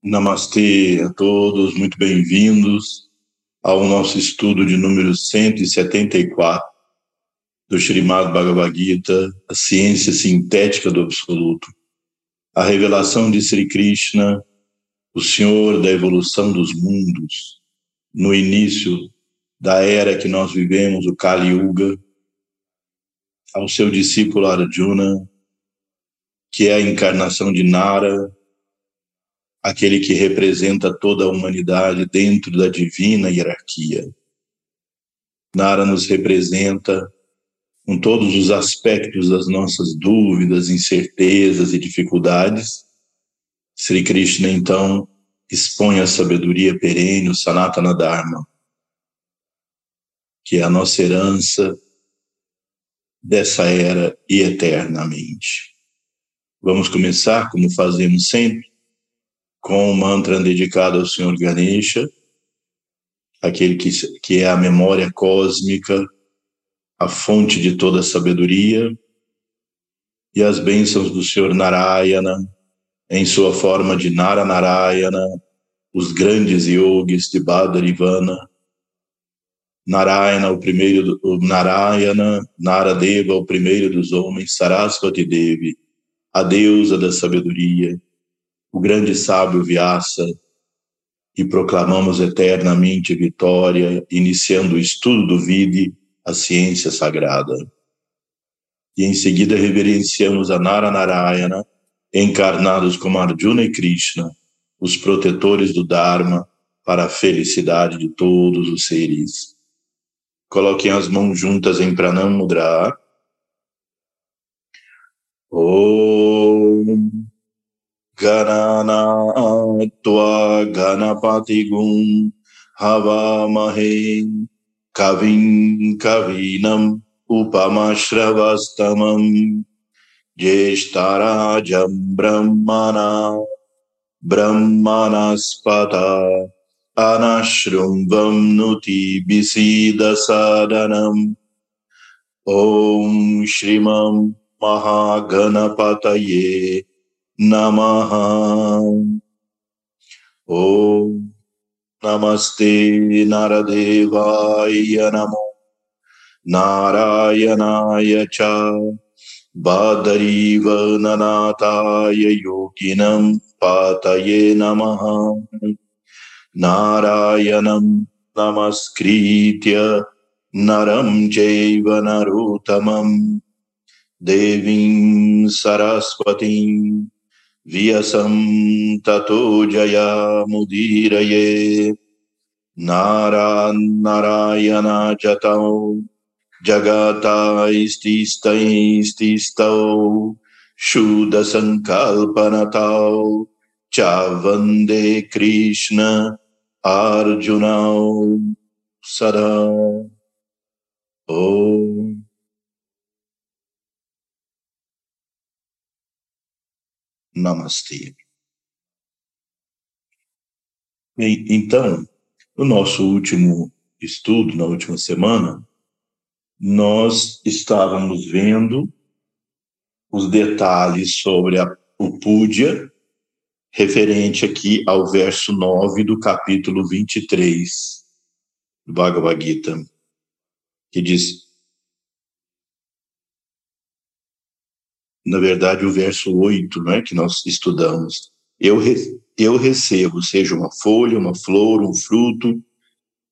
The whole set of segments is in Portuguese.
Namastê a todos, muito bem-vindos ao nosso estudo de número 174 do Srimad Bhagavad Gita, a ciência sintética do absoluto, a revelação de Sri Krishna, o Senhor da evolução dos mundos, no início da era que nós vivemos, o Kali Yuga, ao seu discípulo Arjuna, que é a encarnação de Nara, aquele que representa toda a humanidade dentro da divina hierarquia. Nara nos representa com todos os aspectos das nossas dúvidas, incertezas e dificuldades. Sri Krishna, então, expõe a sabedoria perene, o Sanatana Dharma, que é a nossa herança dessa era e eternamente. Vamos começar, como fazemos sempre, com um mantra dedicado ao Senhor Ganesha, aquele que, que é a memória cósmica, a fonte de toda a sabedoria, e as bênçãos do Senhor Narayana, em sua forma de Nara Narayana, os grandes yogis de Badarivana, Narayana, o primeiro, o Narayana, Naradeva, o primeiro dos homens, Sarasvati Devi, a deusa da sabedoria, o grande sábio Vyasa, e proclamamos eternamente vitória, iniciando o estudo do Vide, a ciência sagrada. E em seguida reverenciamos a Nara Narayana, encarnados como Arjuna e Krishna, os protetores do Dharma para a felicidade de todos os seres. Coloquem as mãos juntas em Pranam Mudra. Om गणनात्वा गणपतिगुं हवामहे कविं कवीनम् उपमश्रवस्तमम् ज्येष्ठराजं ब्रह्मणा ब्रह्मणस्पत अनशृम्भं नुति विसीदसादनम् ॐ श्रीमं महागणपतये नमः। ॐ नमस्ते नरदेवाय नमो। नारायणाय च बादरीवननाथाय योगिनं पातये नमः। नारायणं नमस्कृत्य नरं चैव नरोत्तमं देवीं सरस्वतीं व्यसं ततो जयामुदीरये नारान्नारायणा च तौ जगतास्तिस्तैस्तिस्तौ शूदसङ्कल्पनतौ च वंदे कृष्ण अर्जुनौ सदा ॐ Namastê. Então, no nosso último estudo, na última semana, nós estávamos vendo os detalhes sobre a, o referente aqui ao verso 9 do capítulo 23 do Bhagavad Gita, que diz: na verdade, o verso 8, né, que nós estudamos. Eu, eu recebo, seja uma folha, uma flor, um fruto,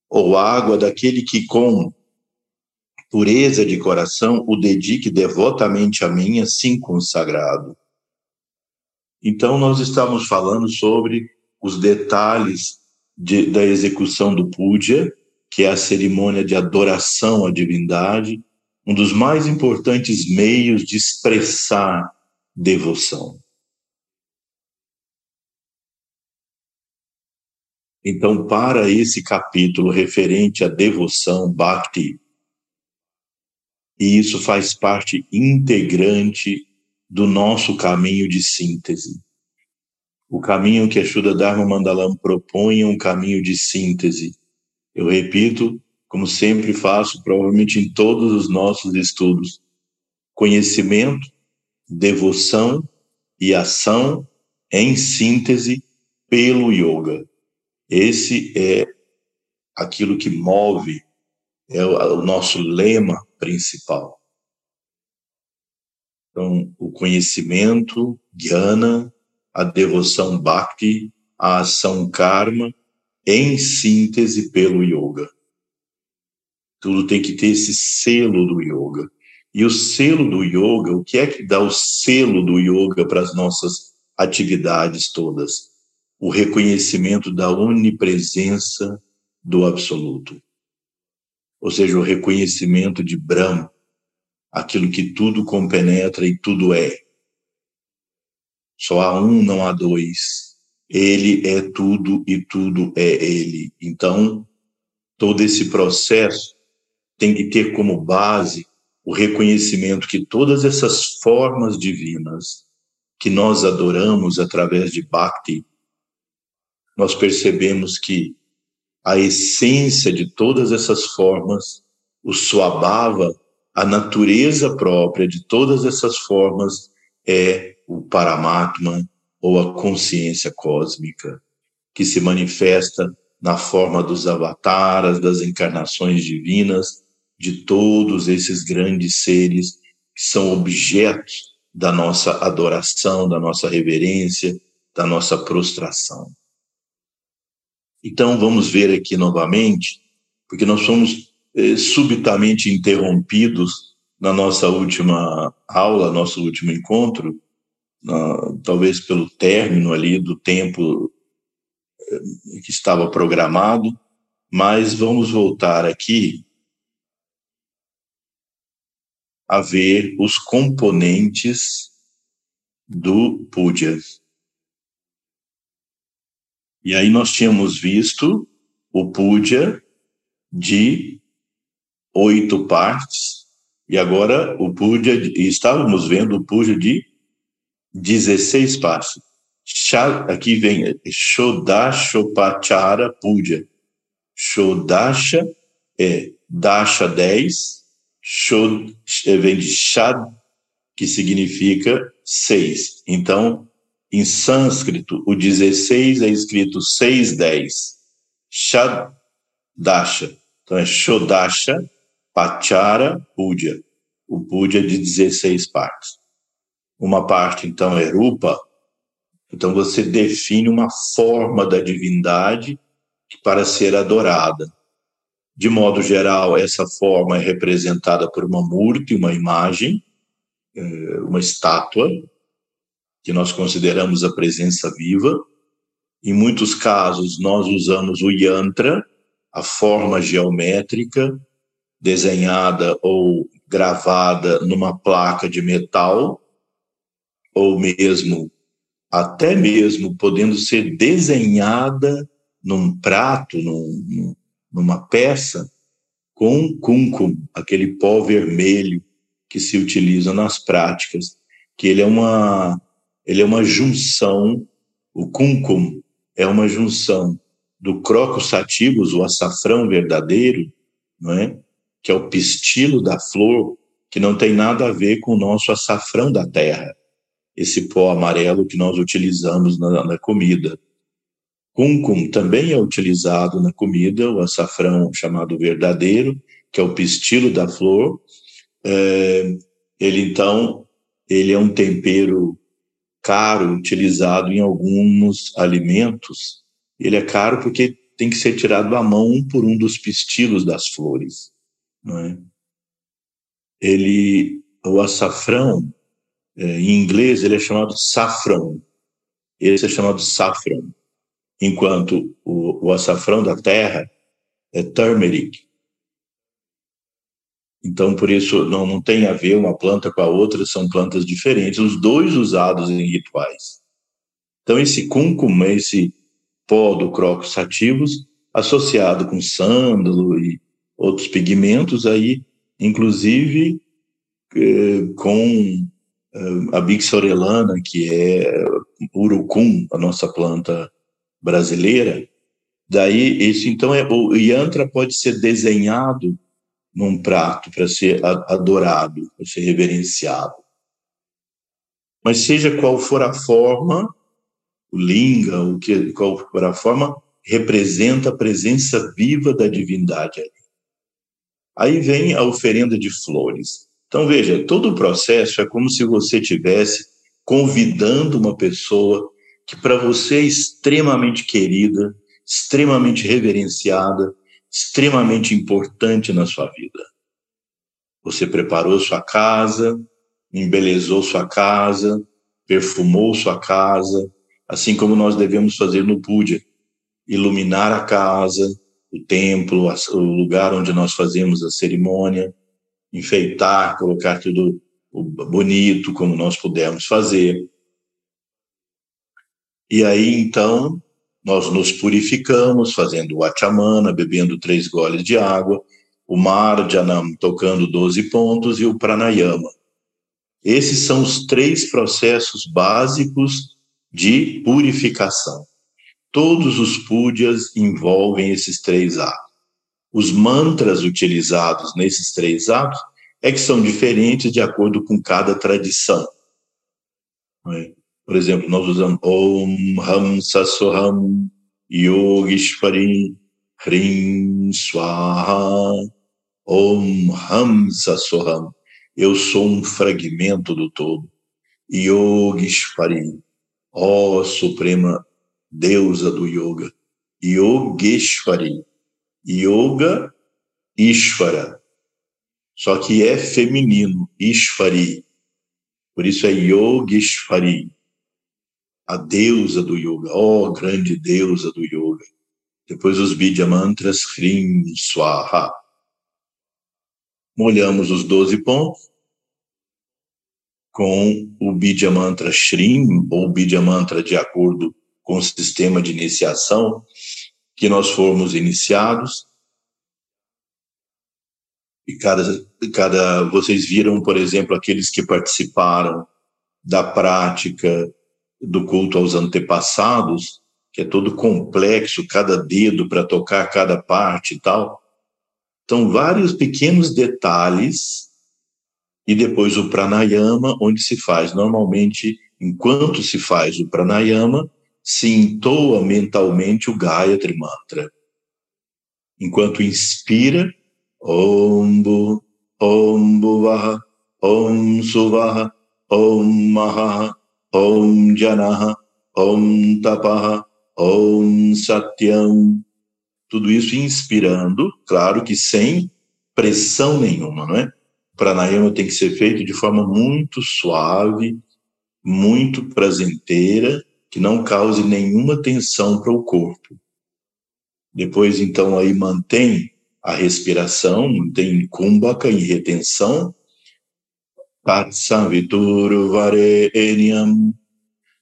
ou água daquele que com pureza de coração o dedique devotamente a mim, assim consagrado. Então, nós estamos falando sobre os detalhes de, da execução do puja, que é a cerimônia de adoração à divindade, um dos mais importantes meios de expressar devoção. Então, para esse capítulo referente à devoção, Bhakti, e isso faz parte integrante do nosso caminho de síntese. O caminho que a Shuddha Dharma Mandalam propõe é um caminho de síntese. Eu repito, como sempre faço, provavelmente em todos os nossos estudos. Conhecimento, devoção e ação em síntese pelo yoga. Esse é aquilo que move, é o, nosso lema principal. Então, o conhecimento, jnana, a devoção bhakti, a ação karma, em síntese pelo yoga. Tudo tem que ter esse selo do yoga. E o selo do yoga, o que é que dá o selo do yoga para as nossas atividades todas? O reconhecimento da onipresença do absoluto. Ou seja, o reconhecimento de Brahma, aquilo que tudo compenetra e tudo é. Só há um, não há dois. Ele é tudo e tudo é ele. Então, todo esse processo tem que ter como base o reconhecimento que todas essas formas divinas que nós adoramos através de Bhakti, nós percebemos que a essência de todas essas formas, o Swabhava, a natureza própria de todas essas formas é o Paramatma ou a consciência cósmica, que se manifesta na forma dos avataras, das encarnações divinas, de todos esses grandes seres que são objetos da nossa adoração, da nossa reverência, da nossa prostração. Então, vamos ver aqui novamente, porque nós fomos eh, subitamente interrompidos na nossa última aula, nosso último encontro, talvez pelo término ali do tempo eh, que estava programado, mas vamos voltar aqui a ver os componentes do puja. E aí nós tínhamos visto o puja de oito partes, e agora o puja, estávamos vendo o puja de 16 partes. Aqui vem Shodashopachara Puja. Shodasha é Dasha 10, Shod vem de Shad, que significa seis. Então, em sânscrito, o 16 é escrito 610. Shad Dasha. Então é Shodasha Pachara Puja. O Puja de 16 partes. Uma parte, então, é Rupa. Então você define uma forma da divindade para ser adorada. De modo geral, essa forma é representada por uma murti, uma imagem, é, uma estátua, que nós consideramos a presença viva. Em muitos casos, nós usamos o yantra, a forma geométrica, desenhada ou gravada numa placa de metal, ou mesmo, até mesmo podendo ser desenhada num prato, num, numa peça com cúncum, aquele pó vermelho que se utiliza nas práticas, que ele é uma ele é uma junção, o cúncum é uma junção do crocus sativus, o açafrão verdadeiro, não é? Que é o pistilo da flor, que não tem nada a ver com o nosso açafrão da terra, esse pó amarelo que nós utilizamos na, na comida. Cúncum também é utilizado na comida, o açafrão chamado verdadeiro, que é o pistilo da flor. É, ele, então, ele é um tempero caro, utilizado em alguns alimentos. Ele é caro porque tem que ser tirado à mão um por um dos pistilos das flores. É? Ele, o açafrão, é, em inglês, ele é chamado saffron. Esse é chamado saffron enquanto o, o açafrão da terra é turmeric. Então, por isso, não, não tem a ver uma planta com a outra, são plantas diferentes, os dois usados em rituais. Então, esse cúncum, esse pó do crocus sativus, associado com sândalo e outros pigmentos, aí, inclusive eh, com eh, a bixorelana, que é urucum, a nossa planta brasileira, daí isso então é o yantra pode ser desenhado num prato para ser adorado, para ser reverenciado. Mas seja qual for a forma, o linga, o que, qual for a forma, representa a presença viva da divindade ali. Aí vem a oferenda de flores. Então, veja, todo o processo é como se você tivesse convidando uma pessoa que para você é extremamente querida, extremamente reverenciada, extremamente importante na sua vida. Você preparou sua casa, embelezou sua casa, perfumou sua casa, assim como nós devemos fazer no Puja, iluminar a casa, o templo, o lugar onde nós fazemos a cerimônia, enfeitar, colocar tudo bonito como nós pudermos fazer. E aí então nós nos purificamos fazendo o achamana, bebendo três goles de água, o marjanam tocando 12 pontos e o pranayama. Esses são os três processos básicos de purificação. Todos os pujas envolvem esses três atos. Os mantras utilizados nesses três atos é que são diferentes de acordo com cada tradição. É? Por exemplo, nós usamos Om Ham Sasoham Yogishwari Hrim Swaha Om Ham Sasoham. Eu sou um fragmento do todo. Yogishwari, ó Suprema deusa do yoga. Yogeshwari. Yoga, Ishvara. Só que é feminino, Ishvari. Por isso é Yogeshwari, a deusa do yoga, ó oh, grande deusa do yoga. Depois os Bidya mantras, Hrim, Swaha. Molhamos os doze pontos com o Bidya mantra Shrim, ou Bidya mantra de acordo com o sistema de iniciação que nós formos iniciados. E cada, cada, vocês viram, por exemplo, aqueles que participaram da prática do culto aos antepassados, que é todo complexo, cada dedo para tocar cada parte e tal. Então, vários pequenos detalhes, e depois o pranayama, onde se faz normalmente, enquanto se faz o pranayama, se entoa mentalmente o Gayatri Mantra. Enquanto inspira, Om Bu, Om Buvaha, Om Suvaha, Om Om Janaha, Om Tapaha, Om Satyam. Tudo isso inspirando, claro que sem pressão nenhuma, não é? O pranayama tem que ser feito de forma muito suave, muito prazenteira que não cause nenhuma tensão para o corpo. Depois, então, aí mantém a respiração, mantém kumbhaka em retenção. Tatsavituru varenyam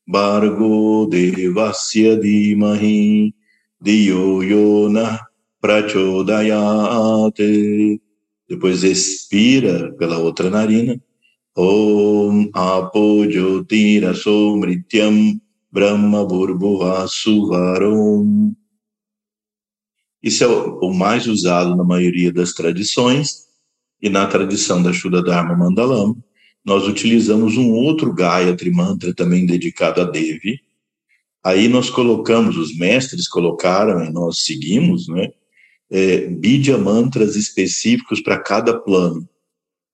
bargo devasya dimahi diyo yona prachodayate. Depois expira pela outra narina. Om apo jyotira somrityam Brahma Burbuha Suvarum. Isso é o mais usado na maioria das tradições, e na tradição da Shuddha Dharma Mandalam, nós utilizamos um outro Gayatri Mantra também dedicado a Devi. Aí nós colocamos, os mestres colocaram e nós seguimos, né? É, Bidya mantras específicos para cada plano.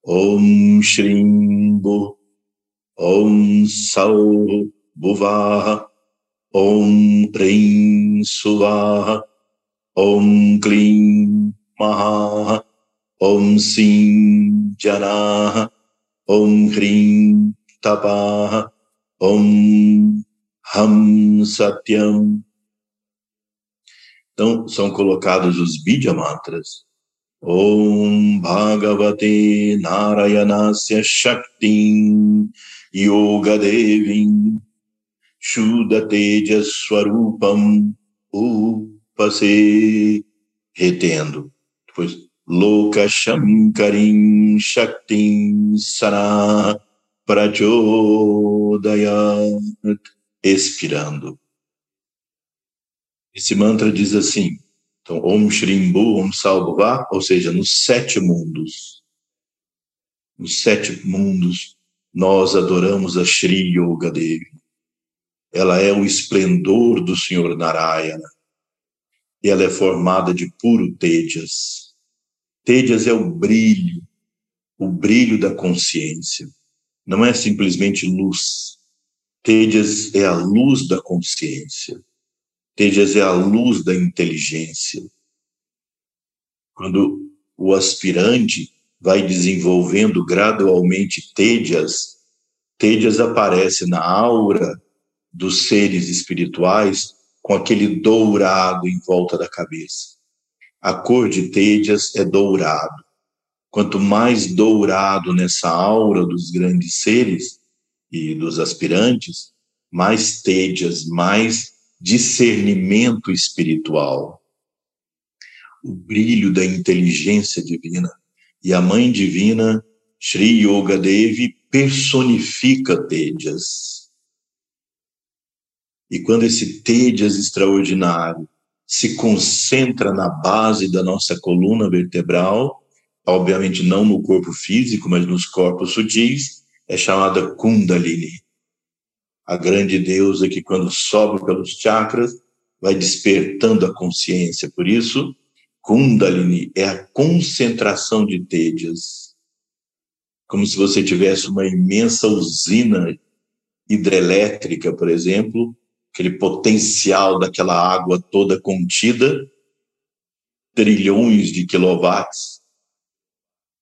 Om Shrimbo, Om Sau, Buvaha, Om Rim Suvaha, Om Klim Maha, Om Sim Janaha, Om Hrim Tapaha, Om Ham Satyam. Então, são colocados os Bidya Mantras. Om Bhagavate Narayanasya Shaktim Yoga Devim Shuddha Teja Swarupam Upase, retendo. Depois, Loka Shankarim Shaktim Sana Prachodayat, expirando. Esse mantra diz assim, então, Om Shrimbu, Om Salva, ou seja, nos sete mundos. Nos sete mundos, nós adoramos a Shri Yoga Devi. ela é o esplendor do Senhor Narayana. E ela é formada de puro Tejas. Tejas é o brilho, o brilho da consciência. Não é simplesmente luz. Tejas é a luz da consciência. Tejas é a luz da inteligência. Quando o aspirante vai desenvolvendo gradualmente Tejas, Tejas aparece na aura dos seres espirituais com aquele dourado em volta da cabeça. A cor de Tejas é dourado. Quanto mais dourado nessa aura dos grandes seres e dos aspirantes, mais Tejas, mais discernimento espiritual. O brilho da inteligência divina. E a Mãe Divina, Sri Yoga Devi, personifica Tejas. E quando esse Tejas extraordinário se concentra na base da nossa coluna vertebral, obviamente não no corpo físico, mas nos corpos sutis, é chamada Kundalini. A grande deusa que, quando sobe pelos chakras, vai despertando a consciência. Por isso, Kundalini é a concentração de Tejas. Como se você tivesse uma imensa usina hidrelétrica, por exemplo, aquele potencial daquela água toda contida, trilhões de quilowatts.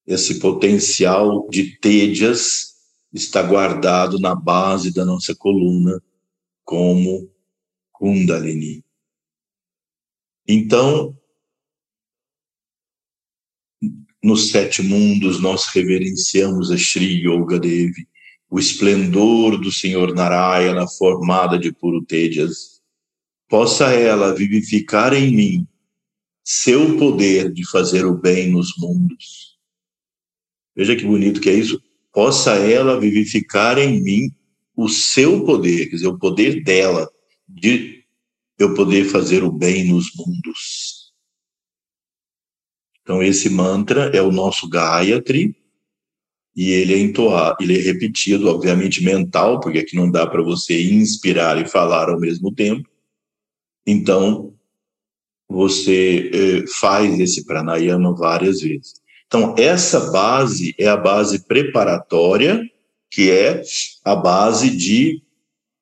Esse potencial de Tejas está guardado na base da nossa coluna como Kundalini. Então, nos sete mundos, nós reverenciamos a Sri Yoga Devi, o esplendor do Senhor Narayana formada de puro Tejas. Possa ela vivificar em mim seu poder de fazer o bem nos mundos. Veja que bonito que é isso. Possa ela vivificar em mim o seu poder, quer dizer, o poder dela de eu poder fazer o bem nos mundos. Então, esse mantra é o nosso Gayatri, e ele é entoado, ele é repetido, obviamente mental, porque aqui não dá para você inspirar e falar ao mesmo tempo. Então, você eh, faz esse pranayama várias vezes. Então, essa base é a base preparatória, que é a base de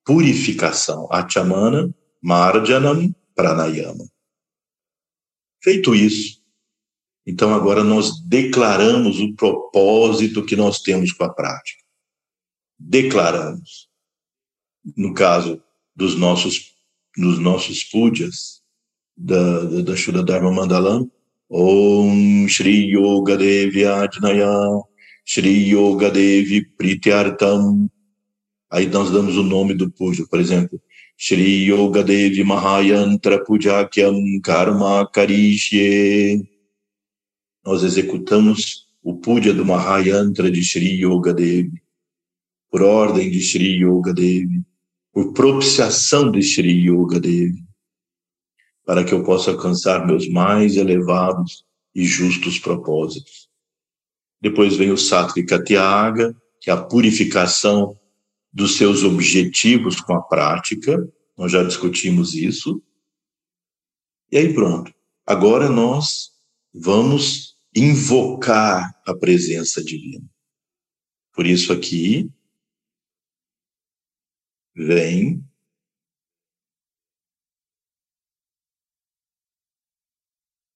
purificação. Achamana, Marjanam, Pranayama. Feito isso, então, agora nós declaramos o propósito que nós temos com a prática. Declaramos. No caso dos nossos, dos nossos pujas, da, da, da Shuddha Dharma Mandalam, Om Shri Yoga Devi Ajnaya, Shri Yoga Devi Prityartam. Aí nós damos o nome do puja, por exemplo, Shri Yoga Devi Mahayantra Pujakyam Karma Karishye nós executamos o Puja do Mahayantra de Sri Yoga Devi, por ordem de Sri Yoga Devi, por propiciação de Sri Yoga Devi, para que eu possa alcançar meus mais elevados e justos propósitos. Depois vem o Sattva Tyaga, que é a purificação dos seus objetivos com a prática, nós já discutimos isso. E aí pronto. Agora nós vamos invocar a presença divina. Por isso aqui vem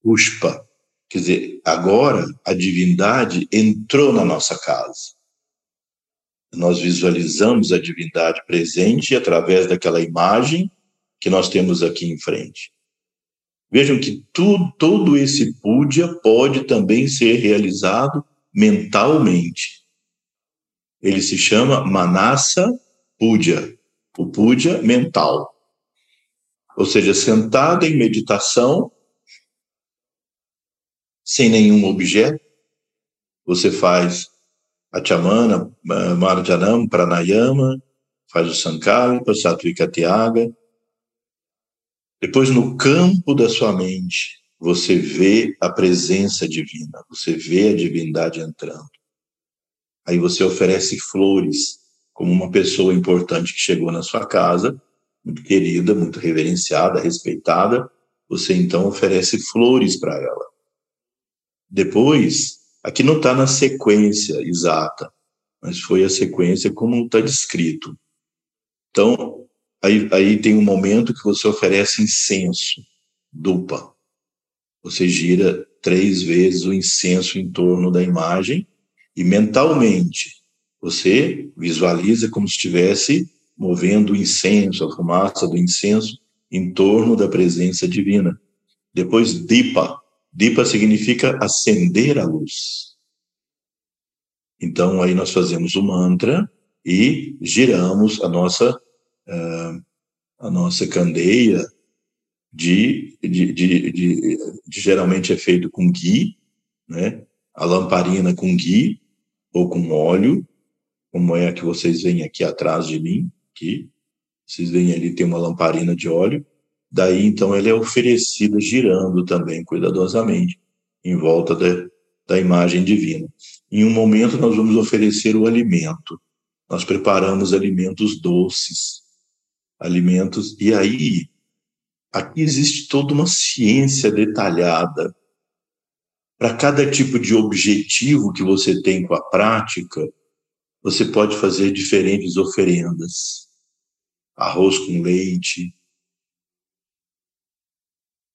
Pushpa. Quer dizer, agora a divindade entrou na nossa casa. Nós visualizamos a divindade presente através daquela imagem que nós temos aqui em frente. Vejam que tudo, todo esse puja pode também ser realizado mentalmente. Ele se chama Manasa Puja, o puja mental. Ou seja, sentado em meditação, sem nenhum objeto, você faz a chamana, Marjanam, Pranayama, faz o Sankalpa, Satvika Tyaga, depois, no campo da sua mente, você vê a presença divina, você vê a divindade entrando. Aí você oferece flores, como uma pessoa importante que chegou na sua casa, muito querida, muito reverenciada, respeitada, você então oferece flores para ela. Depois, aqui não está na sequência exata, mas foi a sequência como está descrito. Então, aí, aí tem um momento que você oferece incenso, dupa. Você gira três vezes o incenso em torno da imagem e mentalmente você visualiza como se estivesse movendo o incenso, a fumaça do incenso em torno da presença divina. Depois, Dipa. Dipa significa acender a luz. Então, aí nós fazemos o mantra e giramos a nossa, a nossa candeia de, de, de, de, geralmente é feito com ghee, né? A lamparina com ghee ou com óleo, como é a que vocês veem aqui atrás de mim, aqui. Vocês veem ali, tem uma lamparina de óleo. Daí, então, ela é oferecida girando também, cuidadosamente, em volta da, da imagem divina. Em um momento, nós vamos oferecer o alimento. Nós preparamos alimentos doces, alimentos. E aí, aqui existe toda uma ciência detalhada. Para cada tipo de objetivo que você tem com a prática, você pode fazer diferentes oferendas. Arroz com leite,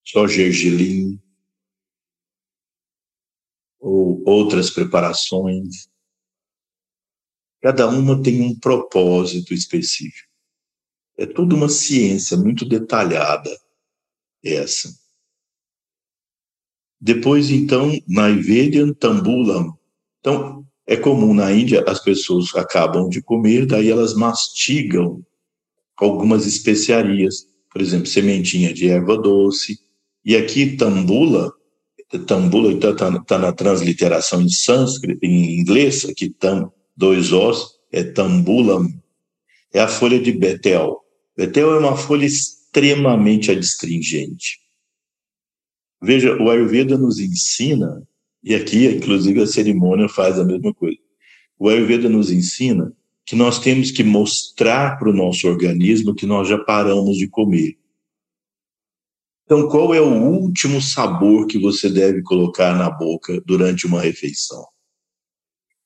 só gergelim, ou outras preparações. Cada uma tem um propósito específico. É toda uma ciência muito detalhada essa. Depois, então, Naivedyan Tambulam. Então, é comum na Índia, as pessoas acabam de comer, daí elas mastigam algumas especiarias, por exemplo, sementinha de erva doce. E aqui, tambula, tambula está tá, tá na transliteração em sânscrito, em inglês, aqui tam, dois os, é tambulam, é a folha de betel. Betel é uma folha extremamente adstringente. Veja, o Ayurveda nos ensina e aqui, inclusive, a cerimônia faz a mesma coisa. O Ayurveda nos ensina que nós temos que mostrar para o nosso organismo que nós já paramos de comer. Então, qual é o último sabor que você deve colocar na boca durante uma refeição?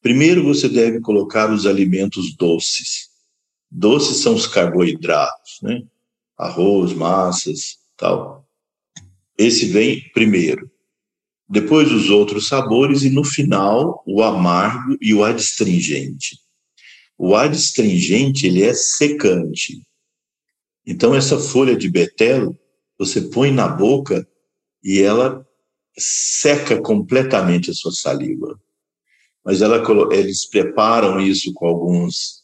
Primeiro, você deve colocar os alimentos doces. Doces são os carboidratos, né? Arroz, massas, tal. Esse vem primeiro depois os outros sabores e no final o amargo e o adstringente. O adstringente ele é secante. Então essa folha de betel você põe na boca e ela seca completamente a sua saliva. Mas ela, eles preparam isso com alguns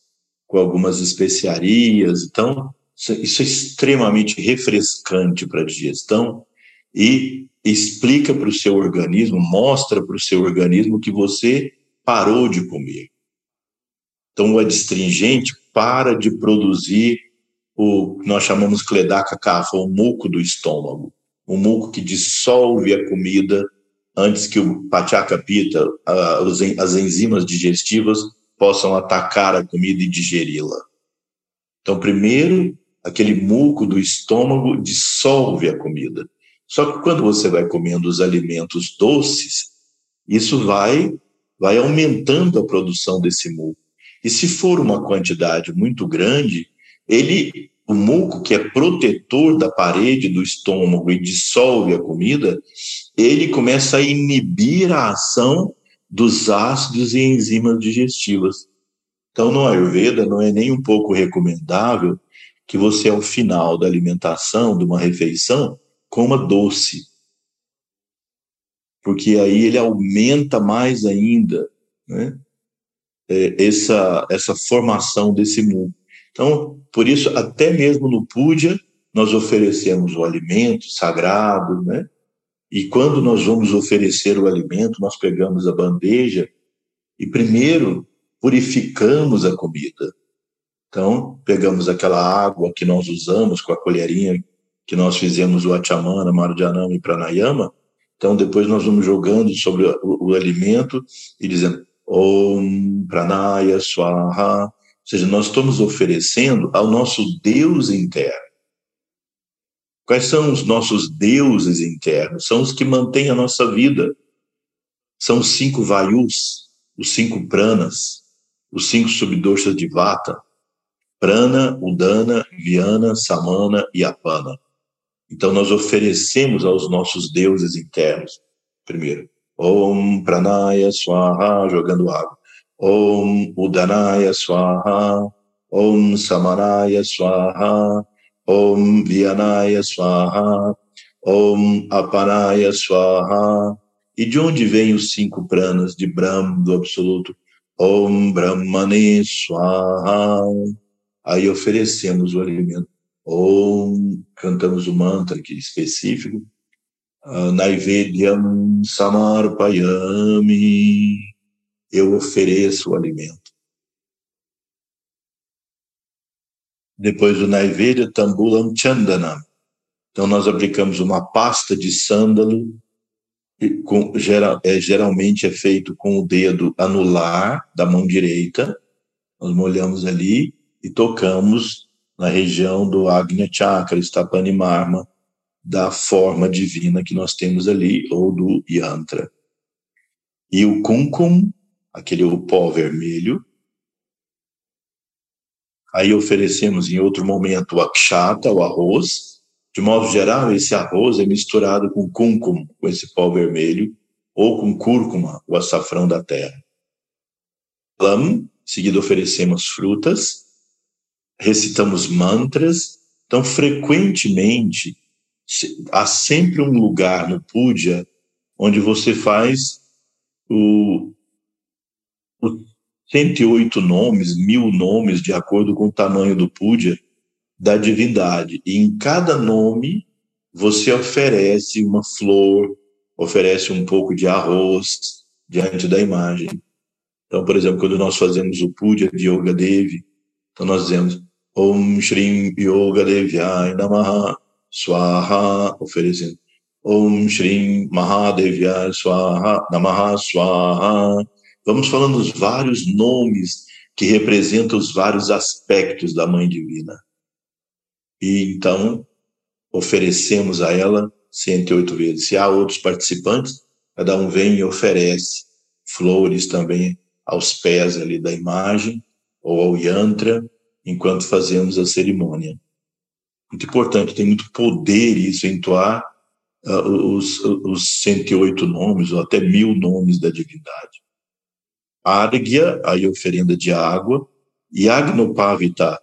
com algumas especiarias, então isso é extremamente refrescante para a digestão e explica para o seu organismo, mostra para o seu organismo que você parou de comer. Então, o adstringente para de produzir o que nós chamamos cledaca cafa, o muco do estômago, o muco que dissolve a comida antes que o pachaca pita, as enzimas digestivas, possam atacar a comida e digeri-la. Então, primeiro, aquele muco do estômago dissolve a comida. Só que quando você vai comendo os alimentos doces, isso vai vai aumentando a produção desse muco. E se for uma quantidade muito grande, ele o muco, que é protetor da parede do estômago e dissolve a comida, ele começa a inibir a ação dos ácidos e enzimas digestivas. Então, no Ayurveda, não é nem um pouco recomendável que você, ao final da alimentação, de uma refeição, coma doce, porque aí ele aumenta mais ainda né, é, essa, essa formação desse mundo. Então, por isso, até mesmo no puja, nós oferecemos o alimento sagrado, né? E quando nós vamos oferecer o alimento, nós pegamos a bandeja e primeiro purificamos a comida. Então, pegamos aquela água que nós usamos com a colherinha que nós fizemos o Achamana, Marjanama e Pranayama, então depois nós vamos jogando sobre o, o alimento e dizendo Om Pranaya Swaha, ou seja, nós estamos oferecendo ao nosso Deus interno. Quais são os nossos deuses internos? São os que mantêm a nossa vida. São os cinco vayus, os cinco pranas, os cinco subdoshas de vata. Prana, Udana, Viana, Samana e Apana. Então nós oferecemos aos nossos deuses internos, primeiro, Om Pranaya Swaha, jogando água. Om Udanaya Swaha, Om Samanaya Swaha, Om Vyanaya Swaha, Om Apanaya Swaha. E de onde vêm os cinco pranas de Brahma, do Absoluto? Om Brahmane Swaha. Aí oferecemos o alimento. Om, cantamos o mantra aqui específico. Uh, Naivedyam Samarpayami. Eu ofereço o alimento. Depois do Naivedya, Tambulam Chandana. Então, nós aplicamos uma pasta de sândalo, com, geral, é, geralmente é feito com o dedo anular da mão direita. Nós molhamos ali e tocamos na região do Agnya Chakra, Stapani Marma, da forma divina que nós temos ali, ou do Yantra. E o Kumkum, aquele pó vermelho, Aí oferecemos em outro momento o akshata, o arroz. De modo geral, esse arroz é misturado com cúncum, com esse pó vermelho, ou com cúrcuma, o açafrão da terra. Lam, em seguida oferecemos frutas, recitamos mantras. Então, frequentemente, há sempre um lugar no puja onde você faz o, o 108 nomes, mil nomes, de acordo com o tamanho do puja da divindade. E em cada nome você oferece uma flor, oferece um pouco de arroz diante da imagem. Então, por exemplo, quando nós fazemos o puja de Yoga Devi, então nós dizemos Om Shrim Yoga Devyai Namaha Swaha, oferecendo Om Shrim Mahadevyai Swaha Namaha Swaha Vamos falando os vários nomes que representam os vários aspectos da Mãe Divina. E então oferecemos a ela 108 vezes. Se há outros participantes, cada um vem e oferece flores também aos pés ali da imagem ou ao yantra enquanto fazemos a cerimônia. Muito importante, tem muito poder isso, entoar uh, os, os 108 nomes ou até mil nomes da divindade. Argya, aí oferenda de água, Yagnopavita.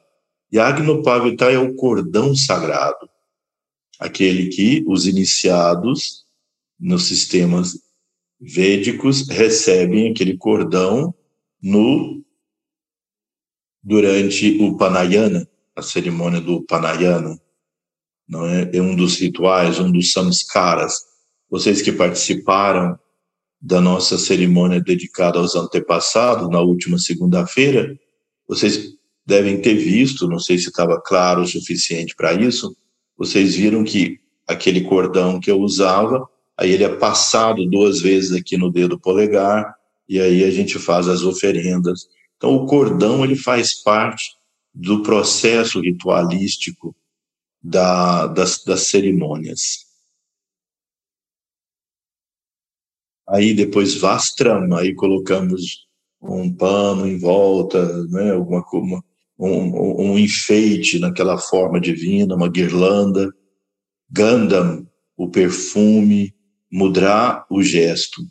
Yagnopavita é o cordão sagrado, aquele que os iniciados nos sistemas védicos recebem aquele cordão no durante o Panayana, a cerimônia do Panayana, não é? é um dos rituais, um dos samskaras. Vocês que participaram da nossa cerimônia dedicada aos antepassados, na última segunda-feira, vocês devem ter visto, não sei se estava claro o suficiente para isso, vocês viram que aquele cordão que eu usava, aí ele é passado duas vezes aqui no dedo polegar, e aí a gente faz as oferendas. Então, o cordão, ele faz parte do processo ritualístico da, das, das cerimônias. Aí depois vastram, aí colocamos um pano em volta, né, alguma uma, um, um enfeite naquela forma divina, uma guirlanda, Gandam, o perfume, mudra, o gesto.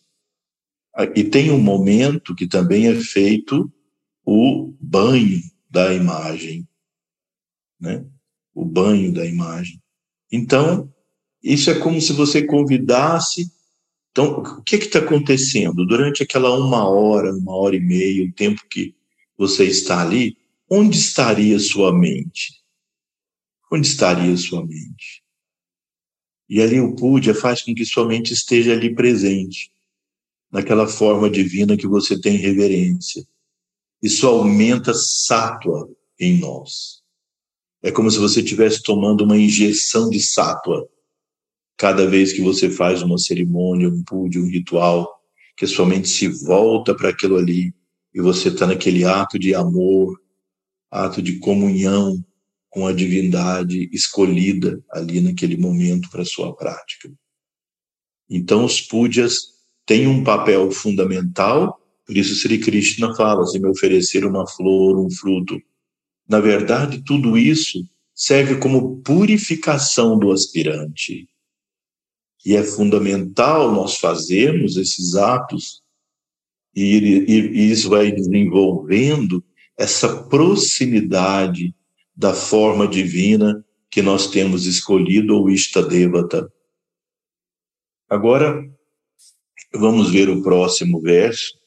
E tem um momento que também é feito o banho da imagem, né? O banho da imagem. Então, isso é como se você convidasse então, o que está acontecendo? Durante aquela uma hora, uma hora e meia, o tempo que você está ali, onde estaria sua mente? Onde estaria sua mente? E ali o Púdia faz com que sua mente esteja ali presente, naquela forma divina que você tem reverência. Isso aumenta sátua em nós. É como se você estivesse tomando uma injeção de sátua cada vez que você faz uma cerimônia, um pude, um ritual, que sua mente se volta para aquilo ali e você está naquele ato de amor, ato de comunhão com a divindade escolhida ali naquele momento para sua prática. Então, os pujas têm um papel fundamental, por isso Sri Krishna fala: se me oferecer uma flor, um fruto. Na verdade, tudo isso serve como purificação do aspirante. E é fundamental nós fazermos esses atos, e, e, e isso vai desenvolvendo essa proximidade da forma divina que nós temos escolhido, o Ishtadevata. Agora, vamos ver o próximo verso.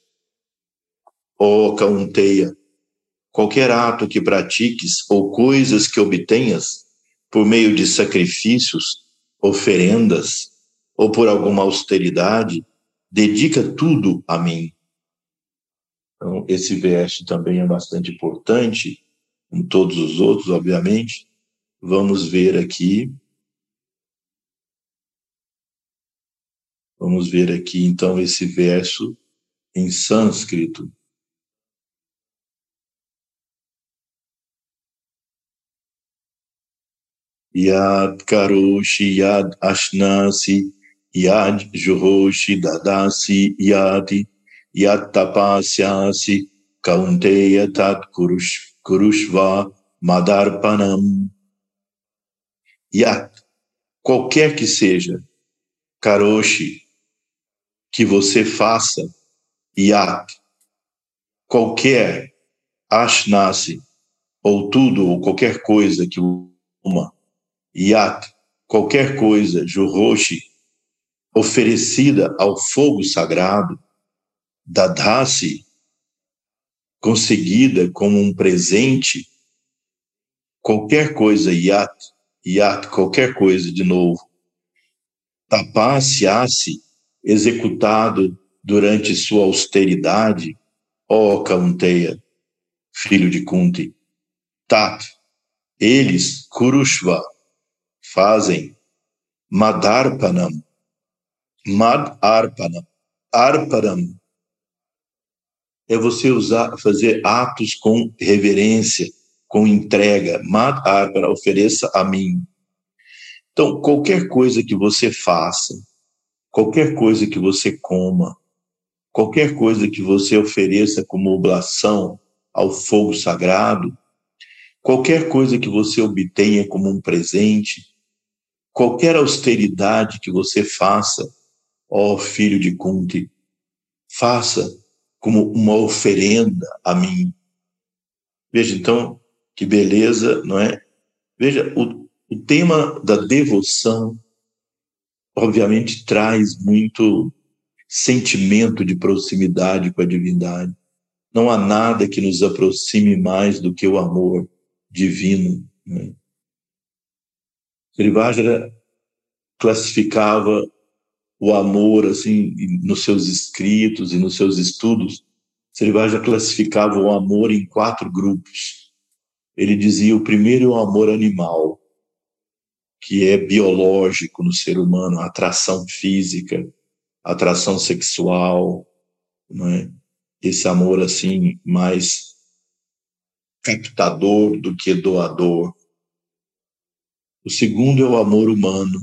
Ó oh, Kaunteia, qualquer ato que pratiques ou coisas que obtenhas por meio de sacrifícios, oferendas ou por alguma austeridade, dedica tudo a mim. Então, esse verso também é bastante importante, como todos os outros, obviamente. Vamos ver aqui Vamos ver aqui então esse verso em sânscrito. Yad karoshi yad ashnasi yad juhoshi dadasi yadi yad tapasyasi kaunteya tat kurush, kurushva madarpanam. Yad, qualquer que seja, karoshi, que você faça yat, qualquer ashnasi, ou tudo, ou qualquer coisa que uma, yat, qualquer coisa, juroshi, oferecida ao fogo sagrado, dadasi, conseguida como um presente, qualquer coisa, yat, yat, qualquer coisa, de novo, tapasse, executado durante sua austeridade, ó Kaunteya, filho de Kunti, Tat, eles, Kurushva, fazem Madarpanam, Madarpanam, Arpanam, é você usar, fazer atos com reverência, com entrega, Madarpanam, ofereça a mim. Então, qualquer coisa que você faça, qualquer coisa que você coma, qualquer coisa que você ofereça como oblação ao fogo sagrado, qualquer coisa que você obtenha como um presente, qualquer austeridade que você faça, ó filho de Kunti, faça como uma oferenda a mim. Veja então que beleza, não é? Veja, o, o tema da devoção obviamente traz muito sentimento de proximidade com a divindade. Não há nada que nos aproxime mais do que o amor divino. Né? Srivajra classificava o amor assim nos seus escritos e nos seus estudos. Srivajra classificava o amor em quatro grupos. Ele dizia o primeiro é o amor animal, que é biológico no ser humano, atração física, atração sexual, é? esse amor assim mais captador do que doador. O segundo é o amor humano,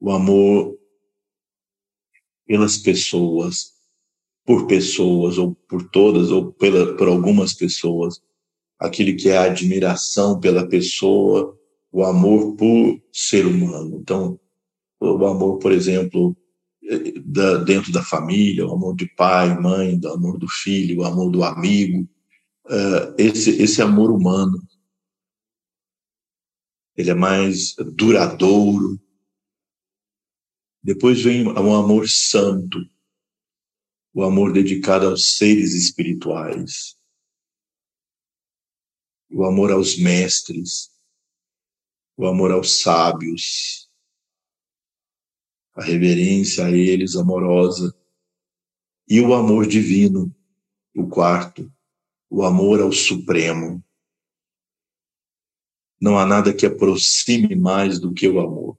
o amor pelas pessoas, por pessoas, ou por todas, ou pela, por algumas pessoas. Aquele que é a admiração pela pessoa, o amor por ser humano. Então, o amor, por exemplo, da, dentro da família, o amor de pai, mãe, o amor do filho, o amor do amigo, uh, esse, esse amor humano, ele é mais duradouro. Depois vem o amor santo, o amor dedicado aos seres espirituais, o amor aos mestres, o amor aos sábios, a reverência a eles amorosa, e o amor divino, o quarto, o amor ao Supremo. Não há nada que aproxime mais do que o amor.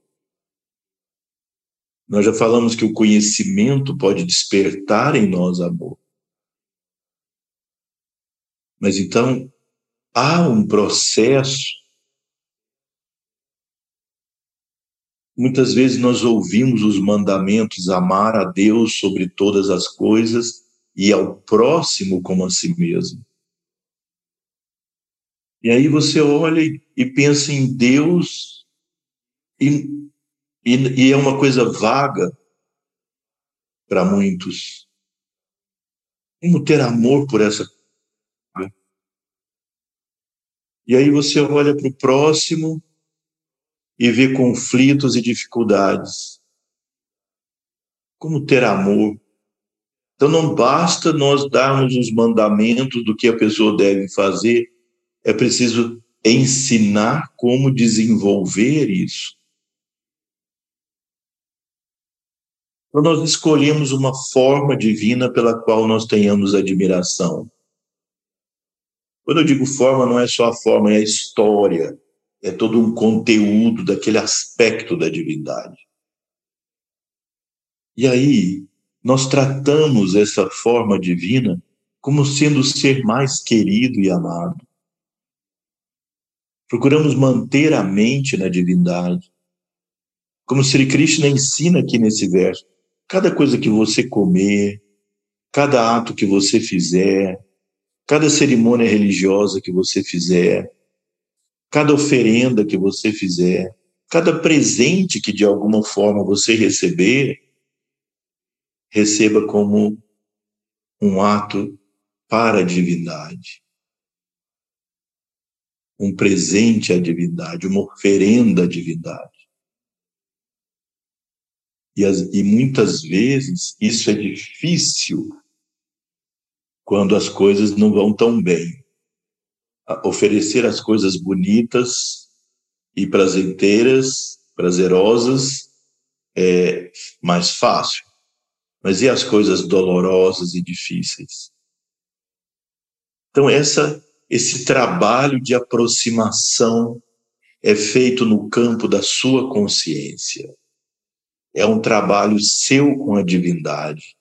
Nós já falamos que o conhecimento pode despertar em nós amor. Mas então, há um processo. Muitas vezes nós ouvimos os mandamentos amar a Deus sobre todas as coisas e ao próximo como a si mesmo. E aí você olha e pensa em Deus e e, e é uma coisa vaga para muitos. Como ter amor por essa E aí você olha para o próximo e vê conflitos e dificuldades. Como ter amor? Então não basta nós darmos os mandamentos do que a pessoa deve fazer, é preciso ensinar como desenvolver isso. Então nós escolhemos uma forma divina pela qual nós tenhamos admiração. Quando eu digo forma, não é só a forma, é a história, é todo um conteúdo daquele aspecto da divindade. E aí, nós tratamos essa forma divina como sendo o ser mais querido e amado. Procuramos manter a mente na divindade. Como Sri Krishna ensina aqui nesse verso, cada coisa que você comer, cada ato que você fizer, cada cerimônia religiosa que você fizer, cada oferenda que você fizer, cada presente que de alguma forma você receber, receba como um ato para a divindade. Um presente à divindade, uma oferenda à divindade. E, as, e muitas vezes isso é difícil quando as coisas não vão tão bem oferecer as coisas bonitas e prazenteiras, prazerosas, é mais fácil. Mas e as coisas dolorosas e difíceis? Então, essa, esse trabalho de aproximação é feito no campo da sua consciência. É um trabalho seu com a divindade.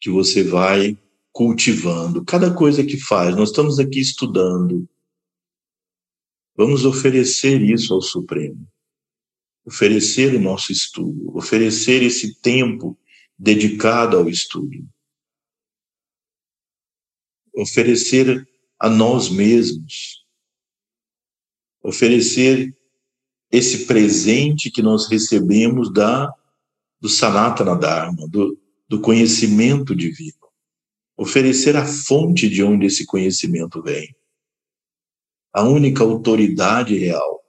Que você vai cultivando cada coisa que faz. Nós estamos aqui estudando. Vamos oferecer isso ao Supremo. Oferecer o nosso estudo, oferecer esse tempo dedicado ao estudo. Oferecer a nós mesmos. Oferecer esse presente que nós recebemos da do Sanatana Dharma, do, do conhecimento divino oferecer a fonte de onde esse conhecimento vem, a única autoridade real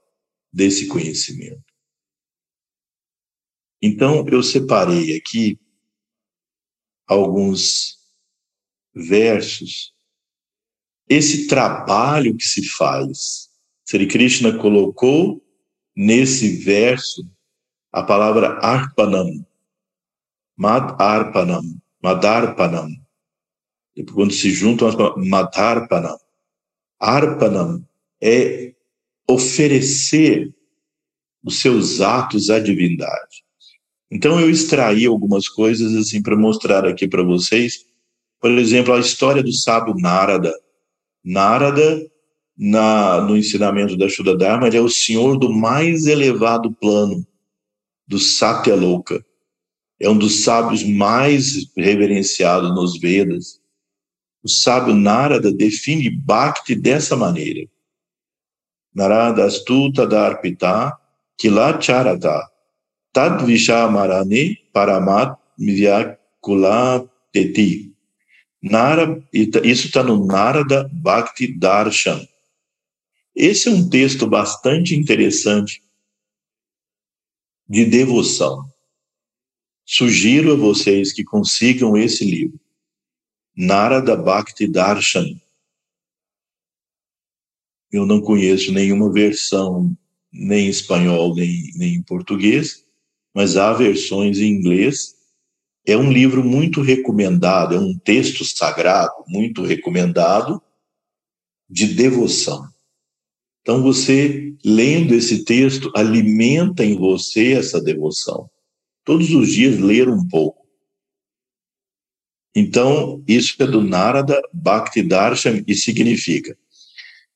desse conhecimento. Então, eu separei aqui alguns versos. Esse trabalho que se faz, Sri Krishna colocou nesse verso a palavra arpanam, mad arpanam, madarpanam, quando se juntam, Madharpanam. Arpanam é oferecer os seus atos à divindade. Então eu extraí algumas coisas assim para mostrar aqui para vocês. Por exemplo, a história do sábio Narada. Narada, na, no ensinamento da Shuddha Dharma, ele é o senhor do mais elevado plano, do Satyaloka. É um dos sábios mais reverenciados nos Vedas. O sábio Narada define Bhakti dessa maneira. Narada astuta darpita kilacharata tadvishamarani paramat teti. Nara, isso está no Narada Bhakti Darshan. Esse é um texto bastante interessante de devoção. Sugiro a vocês que consigam esse livro. Narada Bhakti Darshan. Eu não conheço nenhuma versão, nem em espanhol, nem, nem em português, mas há versões em inglês. É um livro muito recomendado, é um texto sagrado muito recomendado de devoção. Então, você, lendo esse texto, alimenta em você essa devoção. Todos os dias, ler um pouco. Então, isso é do Narada Bhakti Darshan e significa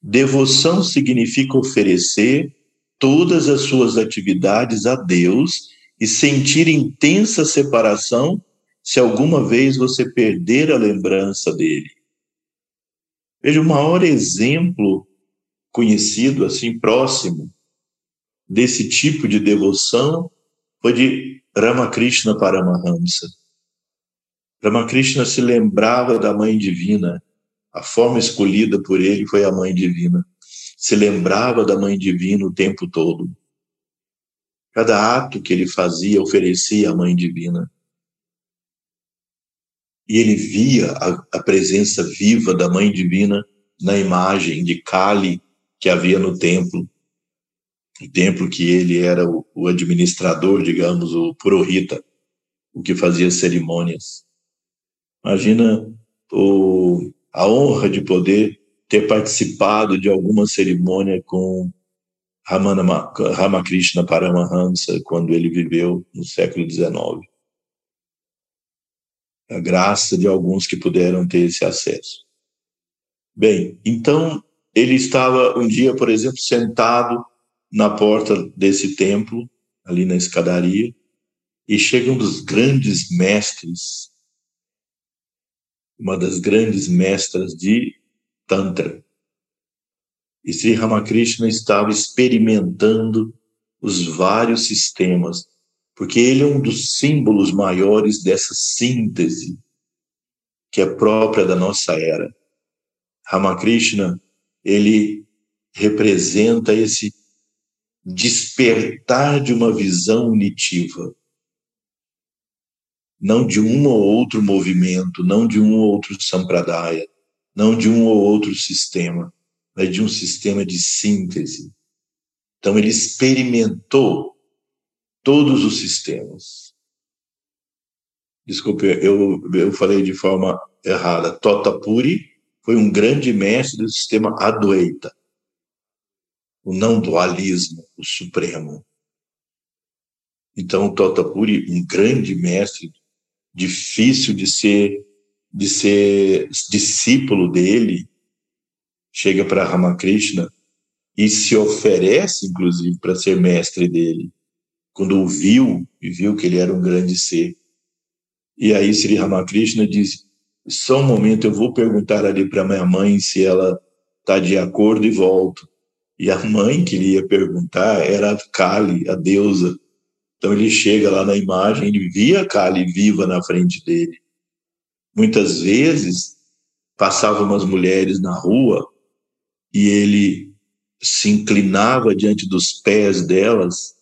devoção significa oferecer todas as suas atividades a Deus e sentir intensa separação se alguma vez você perder a lembrança dele. Veja, o maior exemplo conhecido, assim, próximo, desse tipo de devoção foi de Ramakrishna Paramahamsa. Ramakrishna se lembrava da Mãe Divina, a forma escolhida por ele foi a Mãe Divina. Se lembrava da Mãe Divina o tempo todo. Cada ato que ele fazia oferecia à Mãe Divina. E ele via a, a presença viva da Mãe Divina na imagem de Kali que havia no templo. O templo que ele era o, o administrador, digamos, o purohita, o que fazia cerimônias. Imagina o, a honra de poder ter participado de alguma cerimônia com Ramana, Ramakrishna Paramahansa quando ele viveu no século XIX. A graça de alguns que puderam ter esse acesso. Bem, então ele estava um dia, por exemplo, sentado na porta desse templo, ali na escadaria, e chega um dos grandes mestres, uma das grandes mestras de Tantra, e Sri Ramakrishna estava experimentando os vários sistemas, porque ele é um dos símbolos maiores dessa síntese que é própria da nossa era. Ramakrishna, ele representa esse despertar de uma visão unitiva, não de um ou outro movimento, não de um ou outro sampradaya, não de um ou outro sistema, mas de um sistema de síntese. Então, ele experimentou todos os sistemas. Desculpe, eu, eu falei de forma errada. Totapuri foi um grande mestre do sistema Adwaita, o não dualismo, o supremo. Então, Totapuri, um grande mestre, difícil de ser de ser discípulo dele, chega para Ramakrishna e se oferece, inclusive, para ser mestre dele. Quando o viu e viu que ele era um grande ser. E aí Sri Ramakrishna diz: só um momento, eu vou perguntar ali para minha mãe se ela está de acordo e volto. E a mãe que ele ia perguntar era a Kali, a deusa. Então ele chega lá na imagem, ele via a Kali viva na frente dele. Muitas vezes passavam umas mulheres na rua e ele se inclinava diante dos pés delas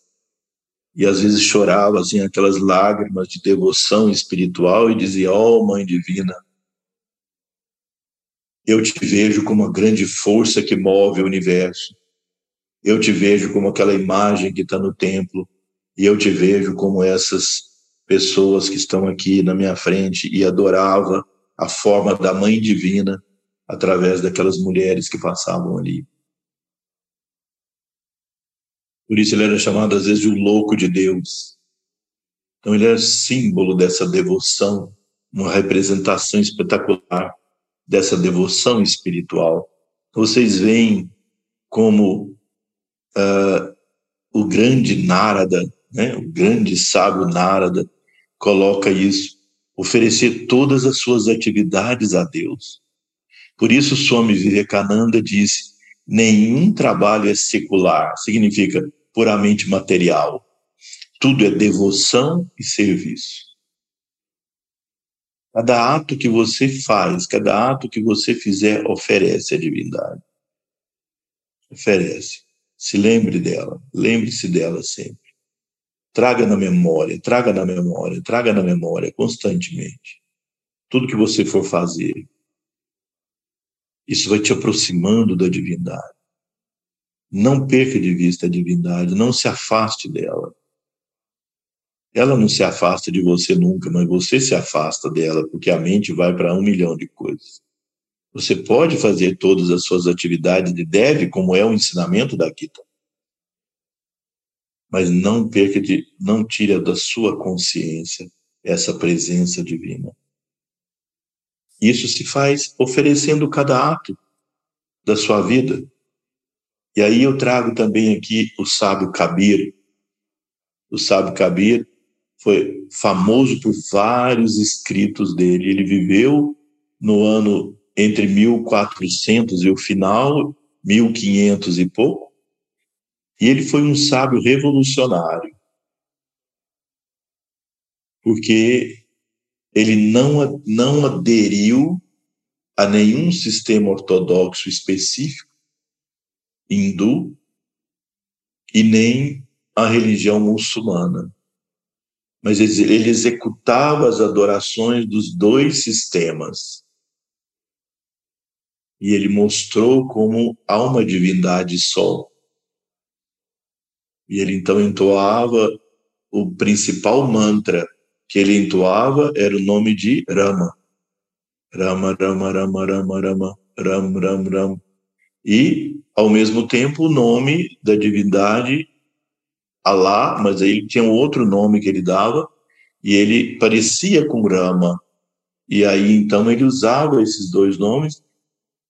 e às vezes chorava assim aquelas lágrimas de devoção espiritual e dizia: "Ó oh, Mãe Divina, eu te vejo como a grande força que move o universo. Eu te vejo como aquela imagem que está no templo e eu te vejo como essas pessoas que estão aqui na minha frente e adorava a forma da Mãe Divina através daquelas mulheres que passavam ali. Por isso ele era chamado às vezes de o louco de Deus. Então ele era símbolo dessa devoção, uma representação espetacular dessa devoção espiritual. Vocês veem como uh, o grande Narada, né, o grande sábio Narada, coloca isso, oferecer todas as suas atividades a Deus. Por isso, Swami Vivekananda disse: nenhum trabalho é secular, significa puramente material. Tudo é devoção e serviço. Cada ato que você faz, cada ato que você fizer, oferece a divindade. Oferece. Se lembre dela, lembre-se dela sempre. Traga na memória, traga na memória, traga na memória constantemente. Tudo que você for fazer. Isso vai te aproximando da divindade. Não perca de vista a divindade, não se afaste dela. Ela não se afasta de você nunca, mas você se afasta dela, porque a mente vai para um milhão de coisas. Você pode fazer todas as suas atividades e deve, como é o ensinamento da Gita mas não perca de, não tire da sua consciência essa presença divina. Isso se faz oferecendo cada ato da sua vida. E aí eu trago também aqui o sábio Kabir. O sábio Kabir foi famoso por vários escritos dele. Ele viveu no ano entre 1400 e o final, 1500 e pouco, e ele foi um sábio revolucionário, porque ele não, não aderiu a nenhum sistema ortodoxo específico, hindu, e nem a religião muçulmana. Mas ele executava as adorações dos dois sistemas. E ele mostrou como há uma divindade só. E ele então entoava o principal mantra que ele entoava era o nome de Rama. Rama, Rama, Rama, Rama, Rama, Ram, Ram, Ram. E, ao mesmo tempo, o nome da divindade Alá, mas aí tinha um outro nome que ele dava, e ele parecia com Rama. E aí, então, ele usava esses dois nomes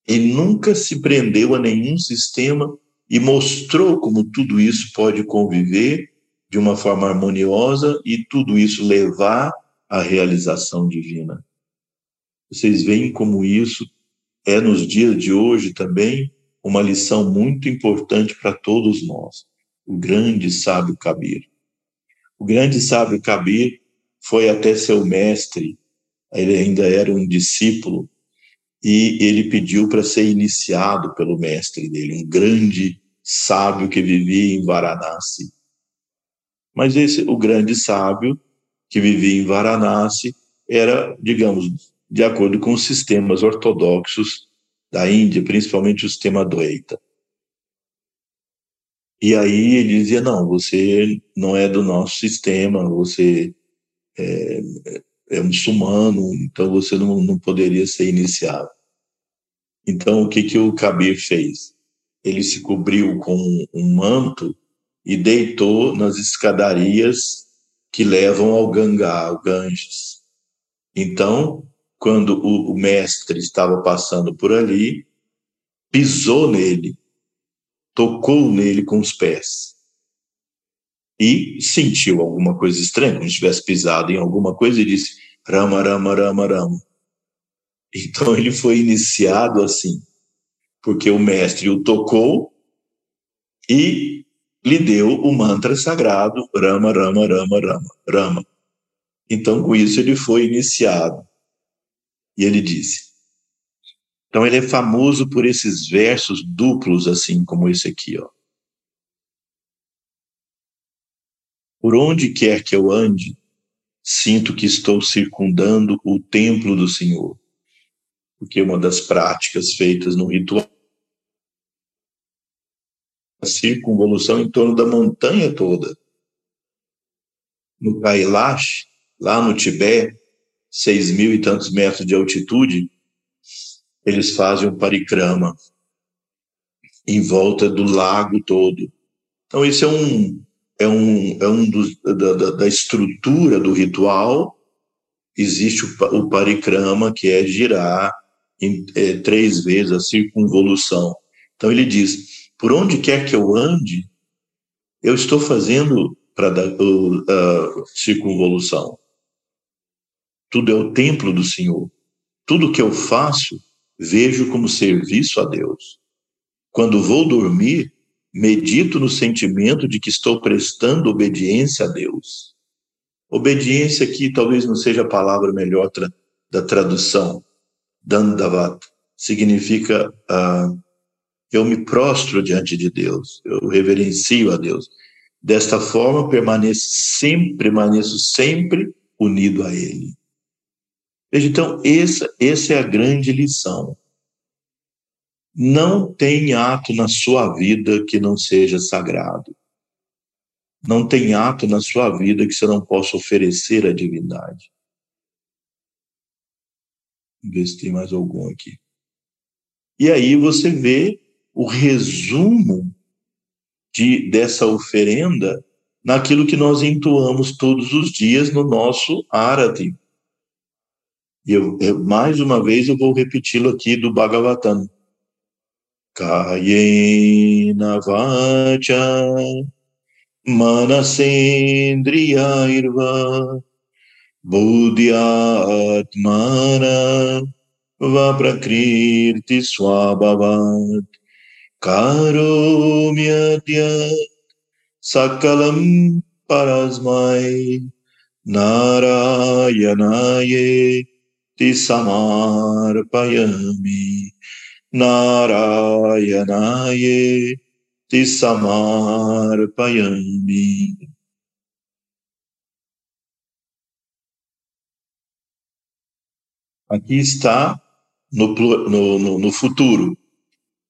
e nunca se prendeu a nenhum sistema e mostrou como tudo isso pode conviver de uma forma harmoniosa e tudo isso levar à realização divina. Vocês veem como isso é nos dias de hoje também uma lição muito importante para todos nós. O grande sábio Kabir. O grande sábio Kabir foi até seu mestre, ele ainda era um discípulo, e ele pediu para ser iniciado pelo mestre dele, um grande sábio que vivia em Varanasi. Mas esse, o grande sábio que vivia em Varanasi era, digamos, de acordo com os sistemas ortodoxos da Índia, principalmente o sistema Dvaita. E aí ele dizia, não, você não é do nosso sistema, você é, é muçulmano, então você não, não poderia ser iniciado. Então, o que, que o Kabir fez? Ele se cobriu com um manto e deitou nas escadarias que levam ao Gangá, ao Ganges. Então, quando o, o mestre estava passando por ali, pisou nele, tocou nele com os pés e sentiu alguma coisa estranha, como se tivesse pisado em alguma coisa e disse Rama, Rama, Rama, Rama. Então ele foi iniciado assim, porque o mestre o tocou e lhe deu o mantra sagrado Rama, Rama, Rama, Rama, Rama. Então com isso ele foi iniciado. E ele disse. Então ele é famoso por esses versos duplos assim como esse aqui, ó. Por onde quer que eu ande, sinto que estou circundando o templo do Senhor. Porque uma das práticas feitas no ritual a circunvolução em torno da montanha toda. No Kailash, lá no Tibete, seis mil e tantos metros de altitude, eles fazem um parikrama em volta do lago todo. Então, isso é um, é um, é um dos, da, da, estrutura do ritual. Existe o, o parikrama, que é girar em, é, três vezes a circunvolução. Então ele diz: por onde quer que eu ande, eu estou fazendo para a circunvolução. Tudo é o templo do Senhor. Tudo que eu faço, vejo como serviço a Deus. Quando vou dormir, medito no sentimento de que estou prestando obediência a Deus. Obediência aqui talvez não seja a palavra melhor tra da tradução. Dandavat significa uh, eu me prostro diante de Deus, eu reverencio a Deus. Desta forma, permaneço sempre, permaneço sempre unido a Ele. Veja, então, essa, essa é a grande lição. Não tem ato na sua vida que não seja sagrado. Não tem ato na sua vida que você não possa oferecer à divindade. Vamos ver se tem mais algum aqui. E aí você vê o resumo de, dessa oferenda naquilo que nós entoamos todos os dias no nosso Arati. E eu, eu, mais uma vez eu vou repeti-lo aqui do Bhagavatam. Kayena vacha manasendriyairva buddhyatmana vaprakriti swabhavat karomyadya sakalam parasmai narayanaye tisamarpayami Narayanaye Tisamarpayami. Aqui está no, no, no, no, futuro,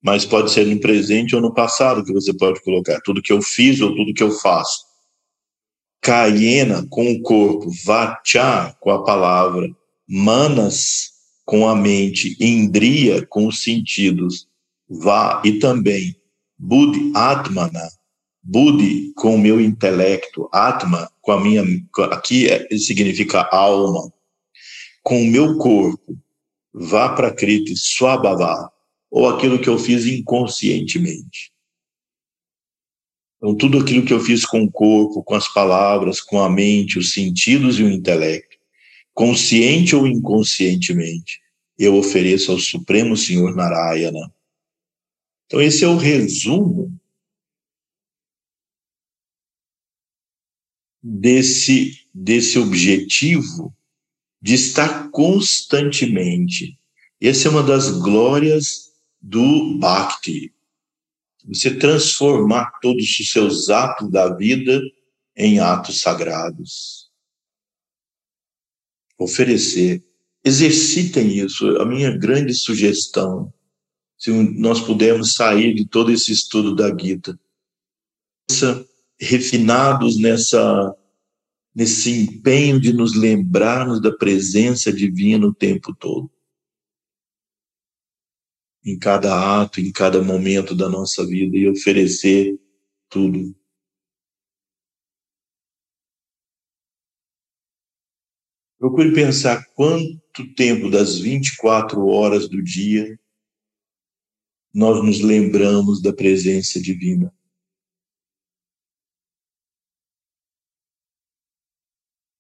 mas pode ser no presente ou no passado que você pode colocar. Tudo que eu fiz ou tudo que eu faço. Kayena com o corpo, Vacha com a palavra, Manas com a mente, Indriya com os sentidos, vá e também Buddhi Atmana, Buddhi com o meu intelecto, Atma com a minha, aqui é, significa alma, com o meu corpo, vá para Kriti Swabhava, ou aquilo que eu fiz inconscientemente. Então, tudo aquilo que eu fiz com o corpo, com as palavras, com a mente, os sentidos e o intelecto, consciente ou inconscientemente, eu ofereço ao Supremo Senhor Narayana. Então, esse é o resumo desse, desse objetivo de estar constantemente. Essa é uma das glórias do Bhakti. Você transformar todos os seus atos da vida em atos sagrados oferecer. Exercitem isso, a minha grande sugestão, se nós pudermos sair de todo esse estudo da Gita, refinados nessa nesse empenho de nos lembrarmos da presença divina o tempo todo. Em cada ato, em cada momento da nossa vida e oferecer tudo Procure pensar quanto tempo das 24 horas do dia nós nos lembramos da presença divina.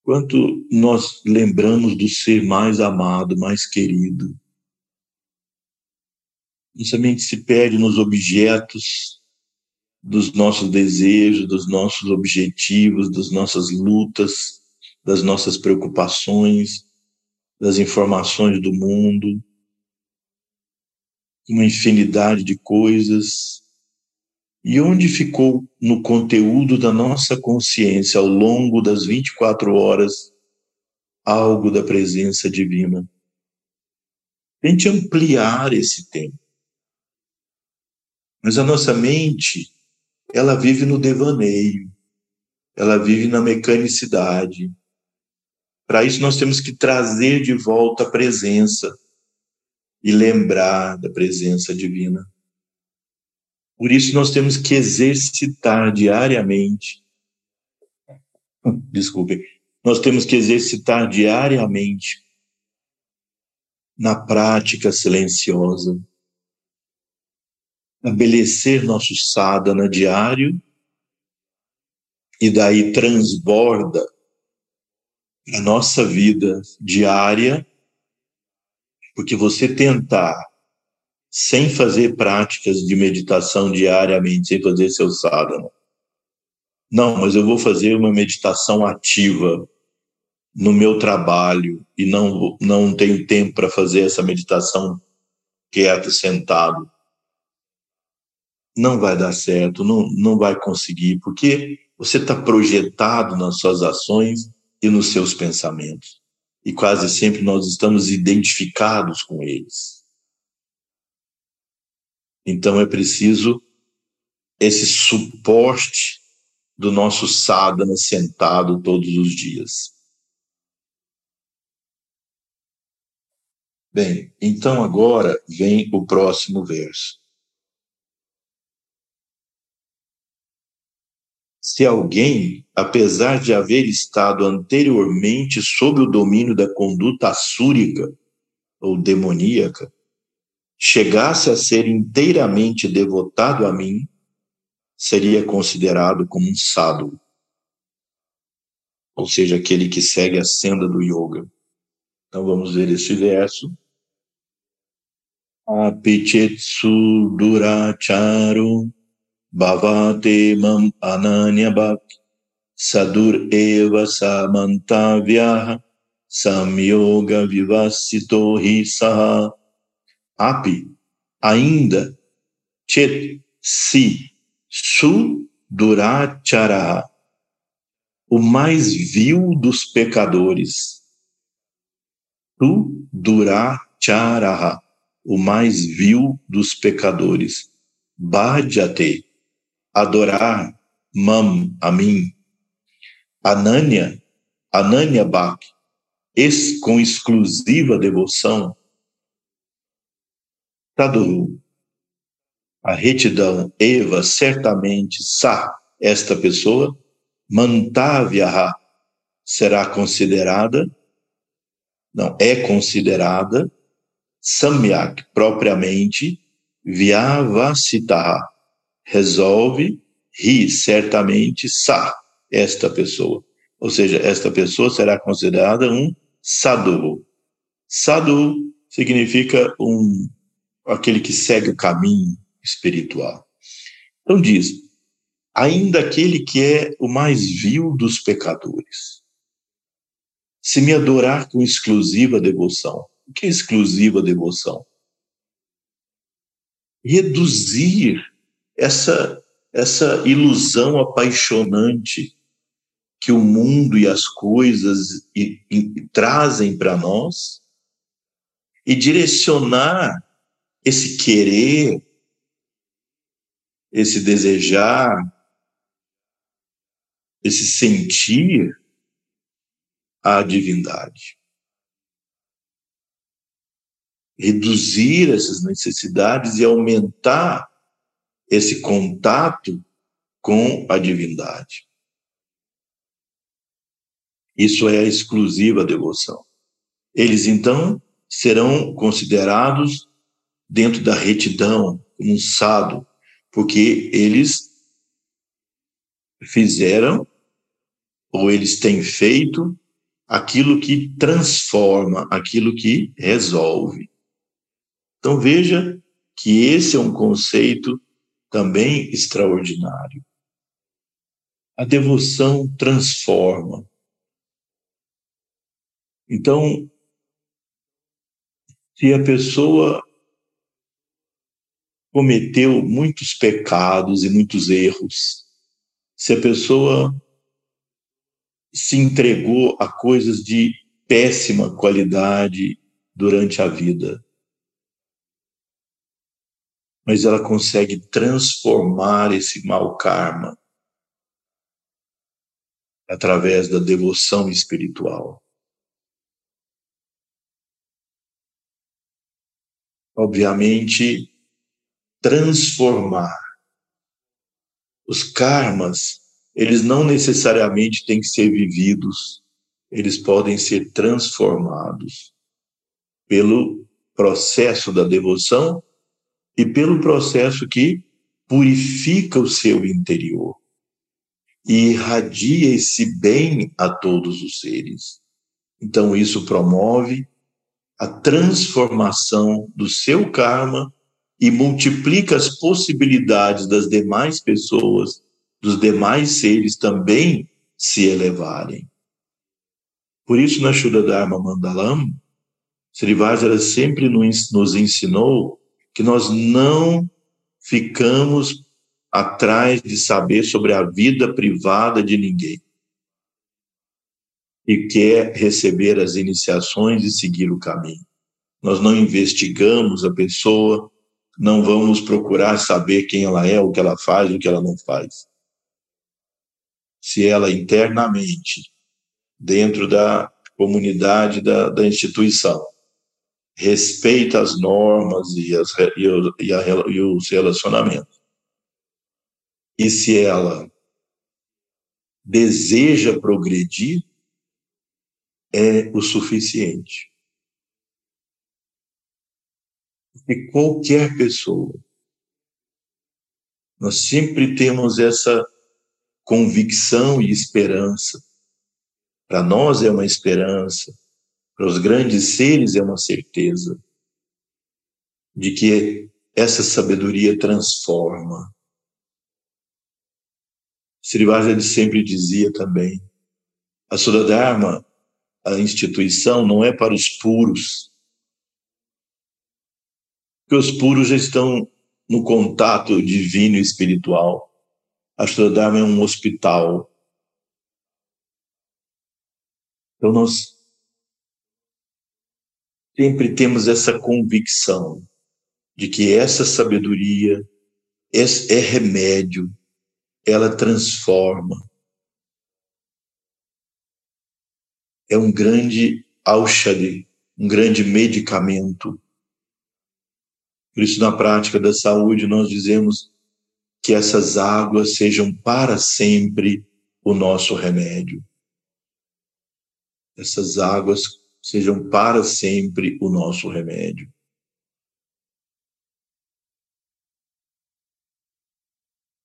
Quanto nós lembramos do ser mais amado, mais querido. Nossa mente se perde nos objetos dos nossos desejos, dos nossos objetivos, das nossas lutas das nossas preocupações, das informações do mundo, uma infinidade de coisas. E onde ficou no conteúdo da nossa consciência ao longo das 24 horas algo da presença divina? Tente ampliar esse tempo. Mas a nossa mente, ela vive no devaneio, ela vive na mecanicidade, para isso, nós temos que trazer de volta a presença e lembrar da presença divina. Por isso, nós temos que exercitar diariamente. Desculpe. Nós temos que exercitar diariamente na prática silenciosa, estabelecer nosso sadhana diário e daí transborda a nossa vida diária, porque você tentar, sem fazer práticas de meditação diariamente, sem fazer seu sadhana, não, mas eu vou fazer uma meditação ativa no meu trabalho e não, não tenho tempo para fazer essa meditação quieto, sentado. Não vai dar certo, não, não vai conseguir, porque você está projetado nas suas ações e nos seus pensamentos. E quase sempre nós estamos identificados com eles. Então é preciso esse suporte do nosso sadhana sentado todos os dias. Bem, então agora vem o próximo verso. Se alguém, apesar de haver estado anteriormente sob o domínio da conduta assúrica ou demoníaca, chegasse a ser inteiramente devotado a mim, seria considerado como um sadhu, ou seja, aquele que segue a senda do yoga. Então vamos ver esse verso. Apichetsu duracharo bhavate mam ananya bhak sadur eva samantavyaha samyoga vivasito hi saha api, ainda, chet, si, su, durachara, o mais vil dos pecadores. Tu, durachara, o mais vil dos pecadores. Bhajate, adorar, mam, a mim. Ananya, Ananya Bhak, com exclusiva devoção, Taduru. A retidão, Eva, certamente, Sa, esta pessoa, Mantavyaha, será considerada, não, é considerada, Samyak, propriamente, Vyavasitaha, resolve, Ri, certamente, Sa, esta pessoa. Ou seja, esta pessoa será considerada um sadhu. Sadhu significa um aquele que segue o caminho espiritual. Então diz: ainda aquele que é o mais vil dos pecadores, se me adorar com exclusiva devoção. O que é exclusiva devoção? Reduzir essa essa ilusão apaixonante que o mundo e as coisas e, e, trazem para nós e direcionar esse querer, esse desejar, esse sentir a divindade. Reduzir essas necessidades e aumentar esse contato com a divindade. Isso é a exclusiva devoção. Eles então serão considerados dentro da retidão, como um sado, porque eles fizeram ou eles têm feito aquilo que transforma, aquilo que resolve. Então veja que esse é um conceito também extraordinário. A devoção transforma. Então, se a pessoa cometeu muitos pecados e muitos erros, se a pessoa se entregou a coisas de péssima qualidade durante a vida, mas ela consegue transformar esse mau karma através da devoção espiritual. Obviamente, transformar. Os karmas, eles não necessariamente têm que ser vividos, eles podem ser transformados pelo processo da devoção e pelo processo que purifica o seu interior e irradia esse bem a todos os seres. Então, isso promove a transformação do seu karma e multiplica as possibilidades das demais pessoas, dos demais seres também se elevarem. Por isso, na Shuddha Dharma Mandalam, Srivajara sempre nos ensinou que nós não ficamos atrás de saber sobre a vida privada de ninguém. E quer receber as iniciações e seguir o caminho. Nós não investigamos a pessoa, não vamos procurar saber quem ela é, o que ela faz, o que ela não faz. Se ela internamente, dentro da comunidade da, da instituição, respeita as normas e, as, e, o, e, a, e os relacionamentos, e se ela deseja progredir, é o suficiente. de qualquer pessoa. Nós sempre temos essa convicção e esperança. Para nós é uma esperança, para os grandes seres é uma certeza de que essa sabedoria transforma. Srivajra sempre dizia também, a Sudadharma, a instituição, não é para os puros, porque os puros já estão no contato divino e espiritual. A Sudadharma é um hospital. Então nós sempre temos essa convicção de que essa sabedoria é remédio, ela transforma. É um grande auxade, um grande medicamento. Por isso, na prática da saúde, nós dizemos que essas águas sejam para sempre o nosso remédio. Essas águas sejam para sempre o nosso remédio.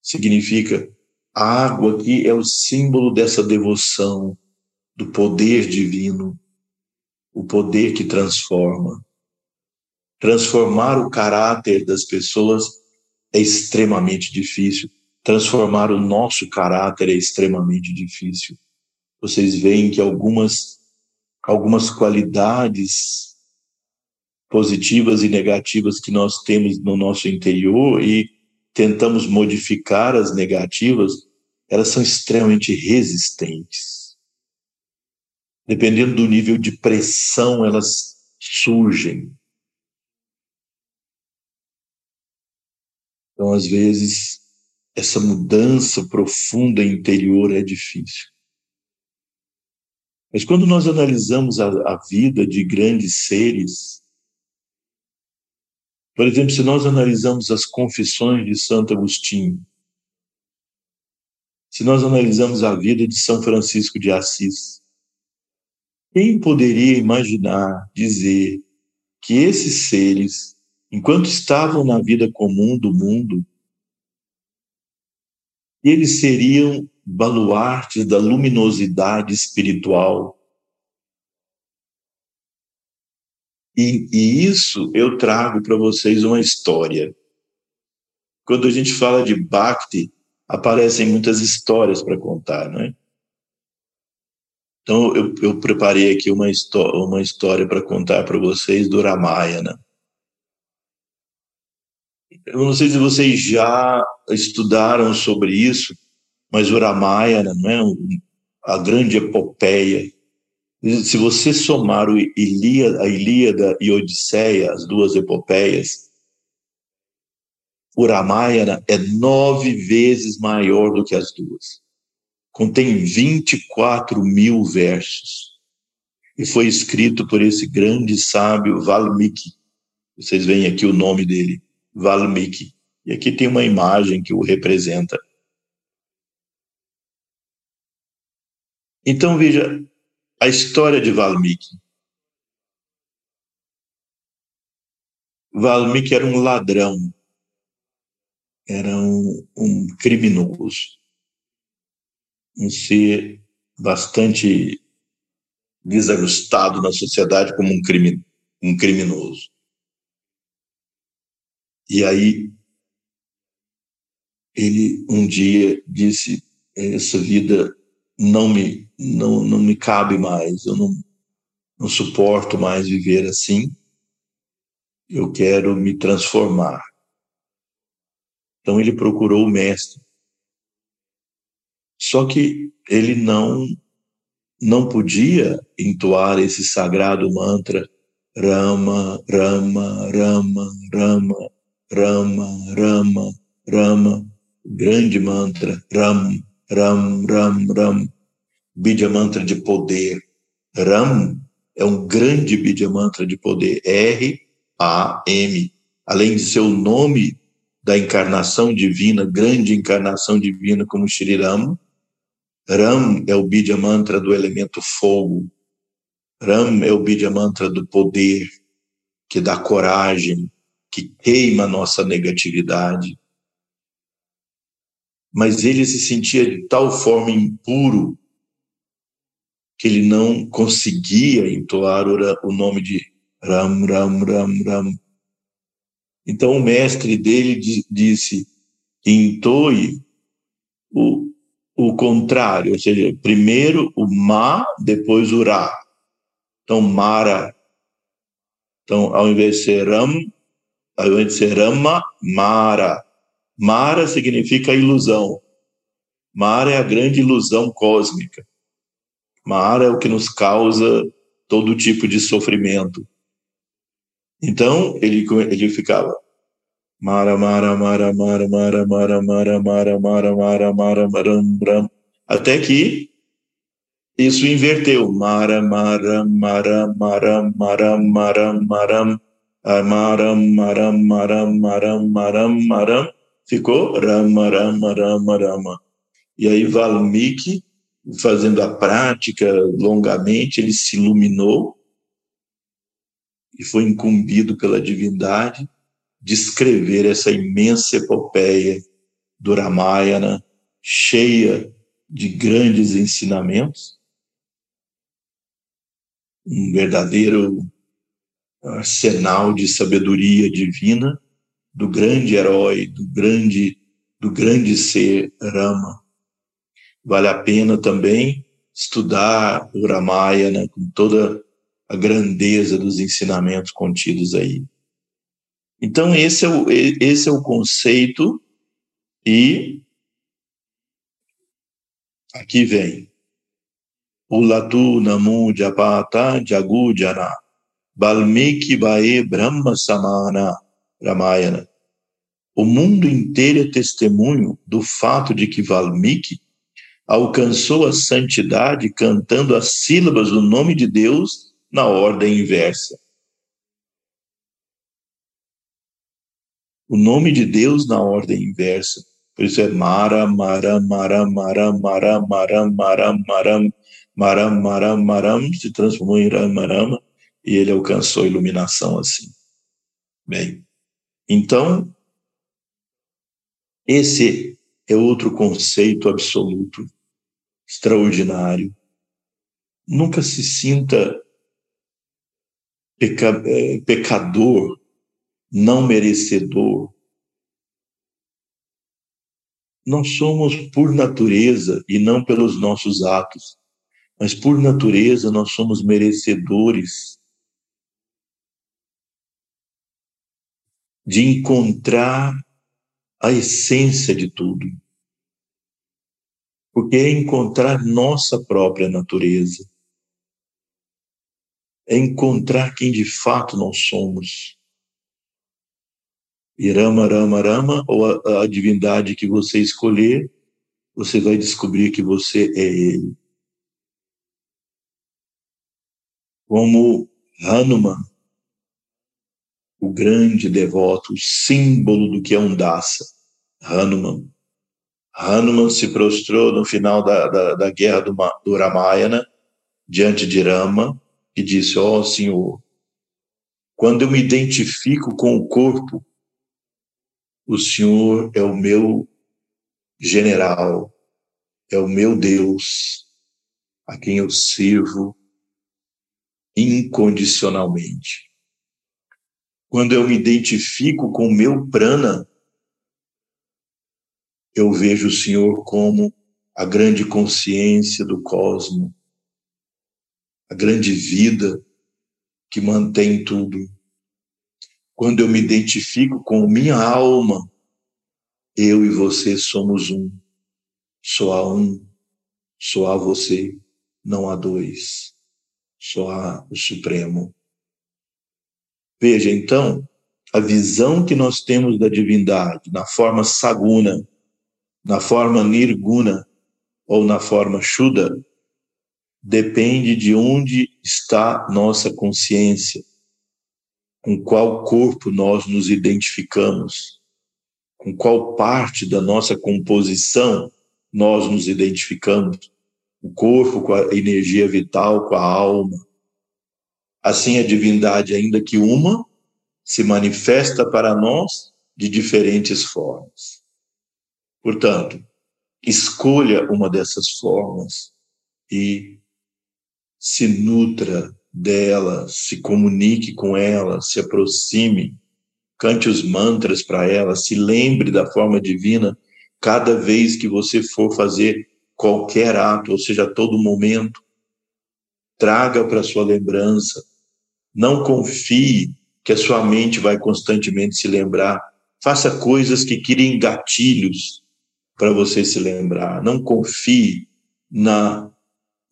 significa a água aqui é o símbolo dessa devoção, do poder divino, o poder que transforma. Transformar o caráter das pessoas é extremamente difícil. Transformar o nosso caráter é extremamente difícil. Vocês veem que algumas algumas qualidades positivas e negativas que nós temos no nosso interior e tentamos modificar as negativas, elas são extremamente resistentes. Dependendo do nível de pressão, elas surgem. Então, às vezes, essa mudança profunda interior é difícil. Mas quando nós analisamos a, a vida de grandes seres, por exemplo, se nós analisamos as confissões de Santo Agostinho, se nós analisamos a vida de São Francisco de Assis, quem poderia imaginar dizer que esses seres, enquanto estavam na vida comum do mundo, eles seriam baluartes da luminosidade espiritual E, e isso eu trago para vocês uma história. Quando a gente fala de Bhakti, aparecem muitas histórias para contar, não é? Então, eu, eu preparei aqui uma, uma história para contar para vocês do Ramayana. Eu não sei se vocês já estudaram sobre isso, mas o Ramayana, não é? a grande epopeia se você somar o Ilíada, a Ilíada e a Odisseia, as duas epopeias, o Ramayana é nove vezes maior do que as duas. Contém 24 mil versos. E foi escrito por esse grande sábio Valmiki. Vocês veem aqui o nome dele, Valmiki. E aqui tem uma imagem que o representa. Então, veja, a história de Valmiki. Valmiki era um ladrão, era um, um criminoso, um ser bastante desajustado na sociedade como um, crime, um criminoso. E aí, ele um dia disse: essa vida não me não, não me cabe mais, eu não, não suporto mais viver assim, eu quero me transformar. Então ele procurou o mestre. Só que ele não não podia entoar esse sagrado mantra Rama, Rama, Rama, Rama, Rama, Rama, Rama, grande mantra Ram, Ram, Ram, Ram, Bidya Mantra de poder. Ram é um grande Bidya Mantra de poder. R-A-M. Além de ser o nome da encarnação divina, grande encarnação divina como Shri Ram, Ram é o Bidya Mantra do elemento fogo. Ram é o Bidya Mantra do poder, que dá coragem, que queima a nossa negatividade. Mas ele se sentia de tal forma impuro que ele não conseguia entoar o nome de Ram, Ram, Ram, Ram. Então o mestre dele disse: entoe o, o contrário, ou seja, primeiro o Ma, depois o Ra. Então, Mara. Então, ao invés de ser Ram, ao invés de ser Rama, Mara. Mara significa ilusão. Mara é a grande ilusão cósmica. Mara é o que nos causa todo tipo de sofrimento. Então, ele, ele ficava Mara, Mara, Mara, Mara, Mara, Mara, Mara, Mara, Mara, Mara, Mara, Maram, Ram, até que isso inverteu. Mara, Mara, Mara, Mara, Mara, Mara, Maram, Maram, Maram, Maram, Maram, Maram, Maram, ficou Rama, Rama, Rama, Rama. E aí Valmiki, fazendo a prática longamente, ele se iluminou e foi incumbido pela divindade de escrever essa imensa epopeia do Ramayana, cheia de grandes ensinamentos, um verdadeiro arsenal de sabedoria divina do grande herói, do grande do grande ser Rama. Vale a pena também estudar o Ramayana com toda a grandeza dos ensinamentos contidos aí. Então, esse é o, esse é o conceito, e aqui vem. Ulatu Namu Japata Jagu Jana Balmiki Bae Brahma Samana Ramayana. O mundo inteiro é testemunho do fato de que Valmiki alcançou a santidade cantando as sílabas do nome de Deus na ordem inversa. O nome de Deus na ordem inversa. Por isso é Mara, Mara, Mara, Mara, Mara, Mara, Mara, Maram, Maram, Maram, Maram, se transformou em Ramarama e ele alcançou iluminação assim. Bem, então, esse é outro conceito absoluto, extraordinário. Nunca se sinta peca, é, pecador, não merecedor. Nós somos por natureza e não pelos nossos atos, mas por natureza nós somos merecedores de encontrar a essência de tudo. Porque é encontrar nossa própria natureza é encontrar quem de fato nós somos. E Rama, Rama, Rama, ou a, a divindade que você escolher, você vai descobrir que você é Ele. Como Hanuman, o grande devoto, o símbolo do que é um dasa, Hanuman. Hanuman se prostrou no final da, da, da guerra do, do Ramayana, diante de Rama, e disse: Ó oh, Senhor, quando eu me identifico com o corpo, o Senhor é o meu general, é o meu Deus, a quem eu sirvo incondicionalmente. Quando eu me identifico com o meu prana, eu vejo o Senhor como a grande consciência do cosmos, a grande vida que mantém tudo. Quando eu me identifico com minha alma, eu e você somos um. Só há um, só há você, não há dois. Só há o Supremo. Veja, então, a visão que nós temos da divindade na forma saguna, na forma nirguna ou na forma shuddha, depende de onde está nossa consciência, com qual corpo nós nos identificamos, com qual parte da nossa composição nós nos identificamos, o corpo com a energia vital, com a alma. Assim, a divindade, ainda que uma, se manifesta para nós de diferentes formas. Portanto, escolha uma dessas formas e se nutra dela, se comunique com ela, se aproxime, cante os mantras para ela, se lembre da forma divina cada vez que você for fazer qualquer ato, ou seja, todo momento. Traga para sua lembrança. Não confie que a sua mente vai constantemente se lembrar. Faça coisas que criem gatilhos para você se lembrar. Não confie na,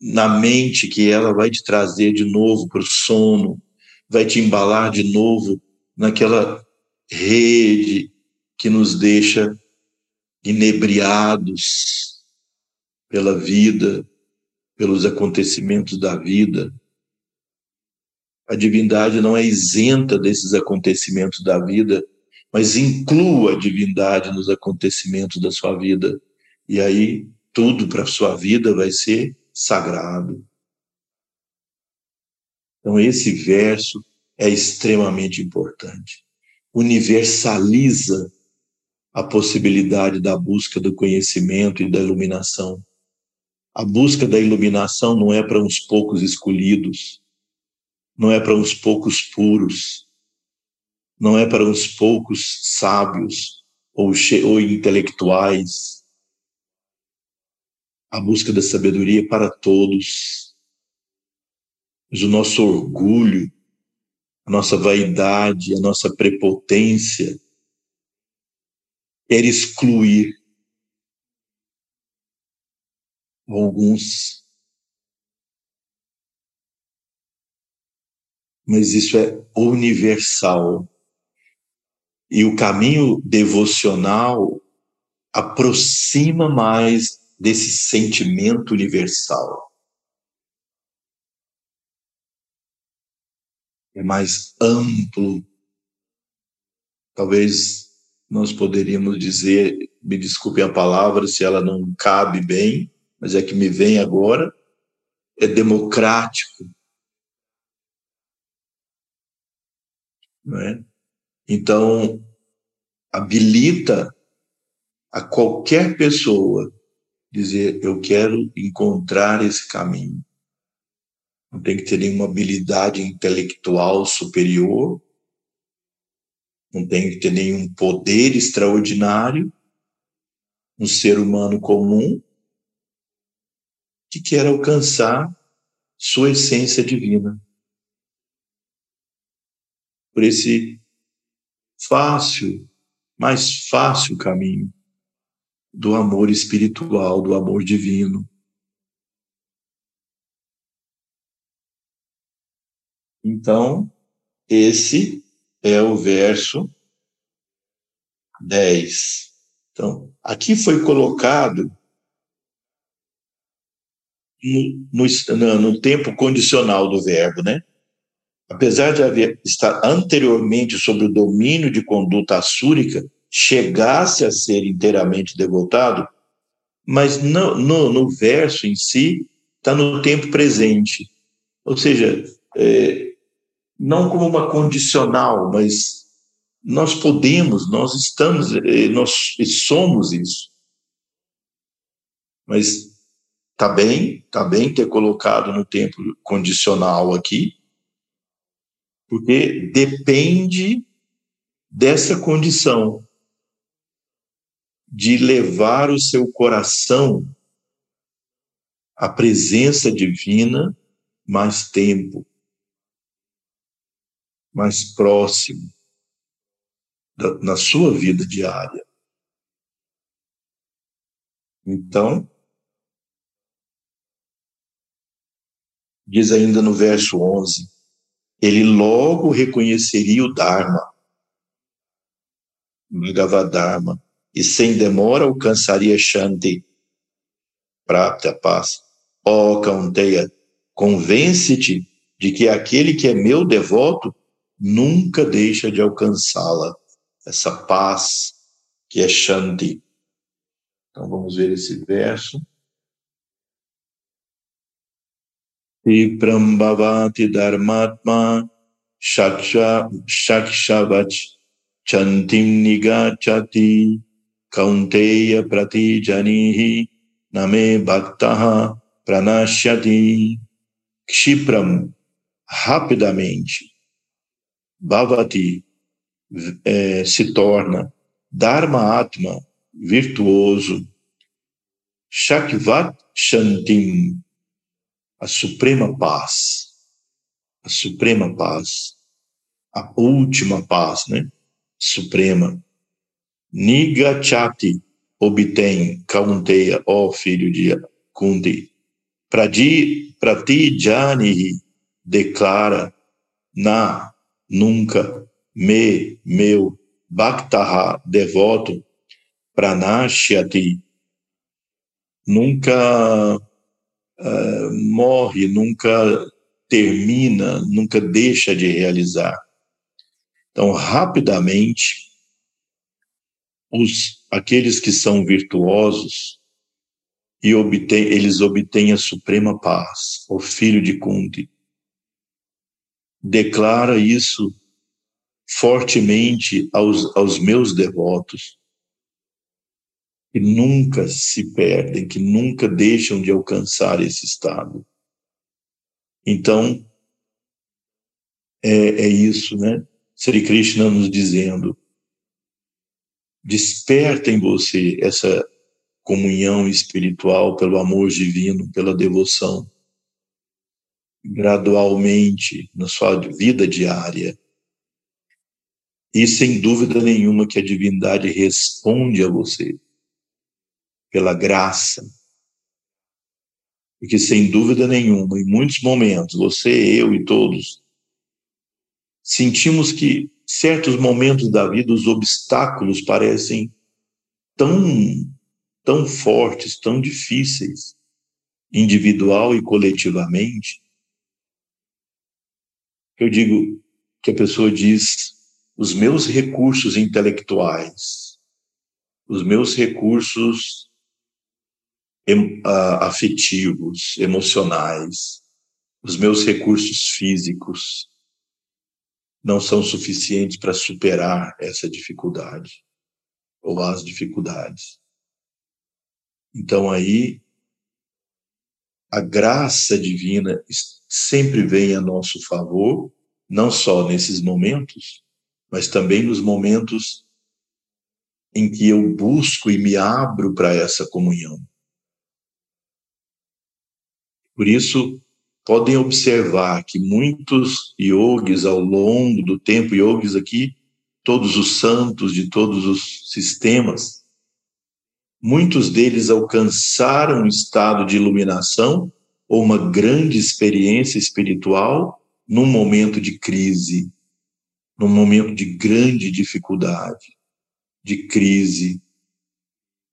na mente que ela vai te trazer de novo para o sono, vai te embalar de novo naquela rede que nos deixa inebriados pela vida, pelos acontecimentos da vida. A divindade não é isenta desses acontecimentos da vida, mas inclua a divindade nos acontecimentos da sua vida. E aí tudo para a sua vida vai ser sagrado. Então, esse verso é extremamente importante. Universaliza a possibilidade da busca do conhecimento e da iluminação. A busca da iluminação não é para uns poucos escolhidos, não é para uns poucos puros, não é para uns poucos sábios ou, ou intelectuais. A busca da sabedoria é para todos. Mas o nosso orgulho, a nossa vaidade, a nossa prepotência quer excluir alguns mas isso é universal. E o caminho devocional aproxima mais desse sentimento universal. É mais amplo. Talvez nós poderíamos dizer, me desculpe a palavra se ela não cabe bem, mas é que me vem agora, é democrático Né? Então, habilita a qualquer pessoa dizer: Eu quero encontrar esse caminho. Não tem que ter nenhuma habilidade intelectual superior, não tem que ter nenhum poder extraordinário, um ser humano comum que quer alcançar sua essência divina por esse fácil, mais fácil caminho do amor espiritual, do amor divino. Então, esse é o verso 10. Então, aqui foi colocado no, no, no tempo condicional do verbo, né? Apesar de haver estar anteriormente sob o domínio de conduta assúrica, chegasse a ser inteiramente devotado, mas no, no, no verso em si está no tempo presente, ou seja, é, não como uma condicional, mas nós podemos, nós estamos, é, nós somos isso. Mas tá bem, tá bem ter colocado no tempo condicional aqui, porque depende dessa condição de levar o seu coração à presença divina mais tempo, mais próximo da, na sua vida diária. Então, diz ainda no verso 11: ele logo reconheceria o Dharma, Bhagavad e sem demora alcançaria Shanti, Prapta, paz. Ó oh, Kaunteya, convence-te de que aquele que é meu devoto nunca deixa de alcançá-la, essa paz que é Shanti. Então vamos ver esse verso. Tiprambhavati dharmatma shaksha shakshavach chantim nigachati kaunteya pratijanihi name bhaktaha pranashyati kshipram rapidamente bhavati é, se torna dharma atma virtuoso shakvat shantim a suprema paz. A suprema paz. A última paz né? Suprema. Nigachati obtém Kaunteya, ó filho de Kunti. Pratijani declara na, nunca, me, meu, Bhaktaha, devoto, Pranashyati, nunca uh, morre, nunca termina, nunca deixa de realizar. Então, rapidamente, os, aqueles que são virtuosos e obtém, eles obtêm a suprema paz, o filho de Kunti. Declara isso fortemente aos, aos meus devotos, que nunca se perdem, que nunca deixam de alcançar esse estado. Então, é, é isso, né? Sri Krishna nos dizendo, desperta em você essa comunhão espiritual pelo amor divino, pela devoção, gradualmente na sua vida diária. E sem dúvida nenhuma que a divindade responde a você pela graça. Porque sem dúvida nenhuma, em muitos momentos, você, eu e todos, sentimos que certos momentos da vida os obstáculos parecem tão tão fortes, tão difíceis, individual e coletivamente. Eu digo que a pessoa diz os meus recursos intelectuais, os meus recursos afetivos, emocionais, os meus recursos físicos, não são suficientes para superar essa dificuldade ou as dificuldades. Então aí a graça divina sempre vem a nosso favor, não só nesses momentos, mas também nos momentos em que eu busco e me abro para essa comunhão. Por isso, podem observar que muitos yogis ao longo do tempo, yogis aqui, todos os santos de todos os sistemas, muitos deles alcançaram um estado de iluminação ou uma grande experiência espiritual num momento de crise, num momento de grande dificuldade, de crise,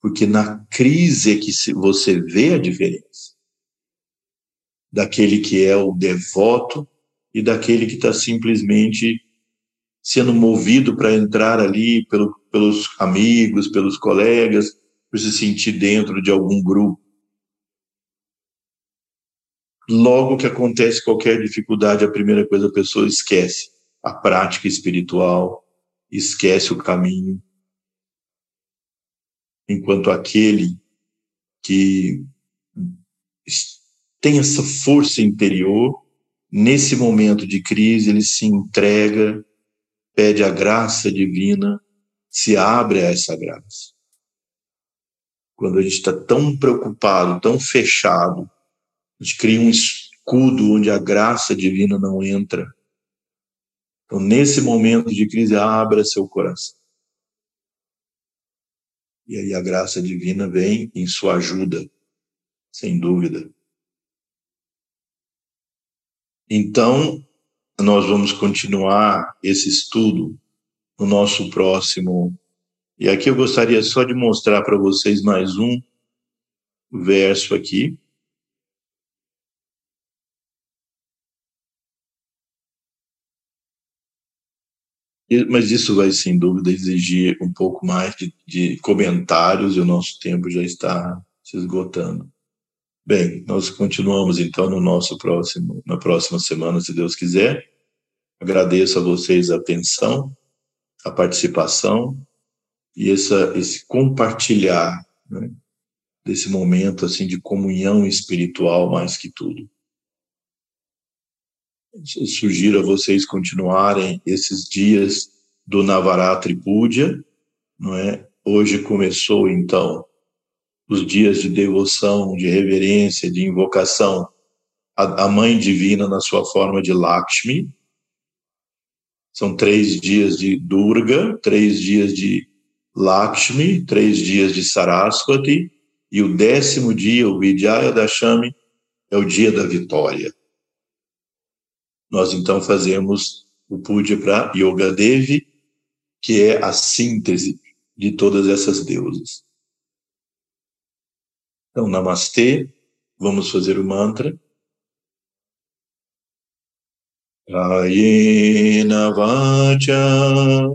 porque na crise é que você vê a diferença daquele que é o devoto e daquele que está simplesmente sendo movido para entrar ali pelo, pelos amigos, pelos colegas, por se sentir dentro de algum grupo. Logo que acontece qualquer dificuldade, a primeira coisa a pessoa esquece a prática espiritual, esquece o caminho. Enquanto aquele que tem essa força interior, nesse momento de crise, ele se entrega, pede a graça divina, se abre a essa graça. Quando a gente está tão preocupado, tão fechado, a gente cria um escudo onde a graça divina não entra. Então, nesse momento de crise, abra seu coração. E aí a graça divina vem em sua ajuda, sem dúvida. Então, nós vamos continuar esse estudo no nosso próximo. E aqui eu gostaria só de mostrar para vocês mais um verso aqui. Mas isso vai, sem dúvida, exigir um pouco mais de, de comentários e o nosso tempo já está se esgotando. Bem, nós continuamos então no nosso próximo, na próxima semana, se Deus quiser. Agradeço a vocês a atenção, a participação e essa, esse compartilhar né, desse momento assim de comunhão espiritual mais que tudo. Eu sugiro a vocês continuarem esses dias do Navaratri Puja, não é? Hoje começou então os dias de devoção, de reverência, de invocação à Mãe Divina na sua forma de Lakshmi. São três dias de Durga, três dias de Lakshmi, três dias de Saraswati, e o décimo dia, o Vijaya Dashami, é o dia da vitória. Nós então fazemos o puja para Yoga Devi, que é a síntese de todas essas deusas. Então, Namastê, vamos fazer o mantra. Ayena vacha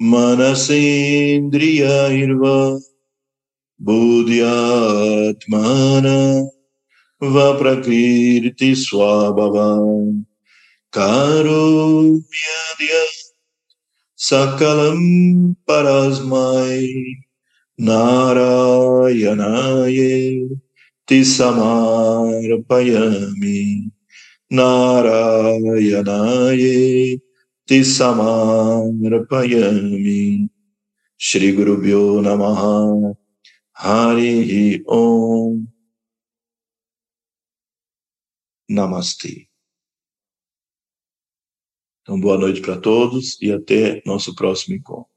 manasendriyairva buddhyatmana va prakriti swabhavam karumyadya sakalam parasmai Narayanaye Tisamarpayami Narayanaye Tisamarpayami Shri Guru Bhyo Namaha Hari Om Namastê. Então, boa noite para todos e até nosso próximo encontro.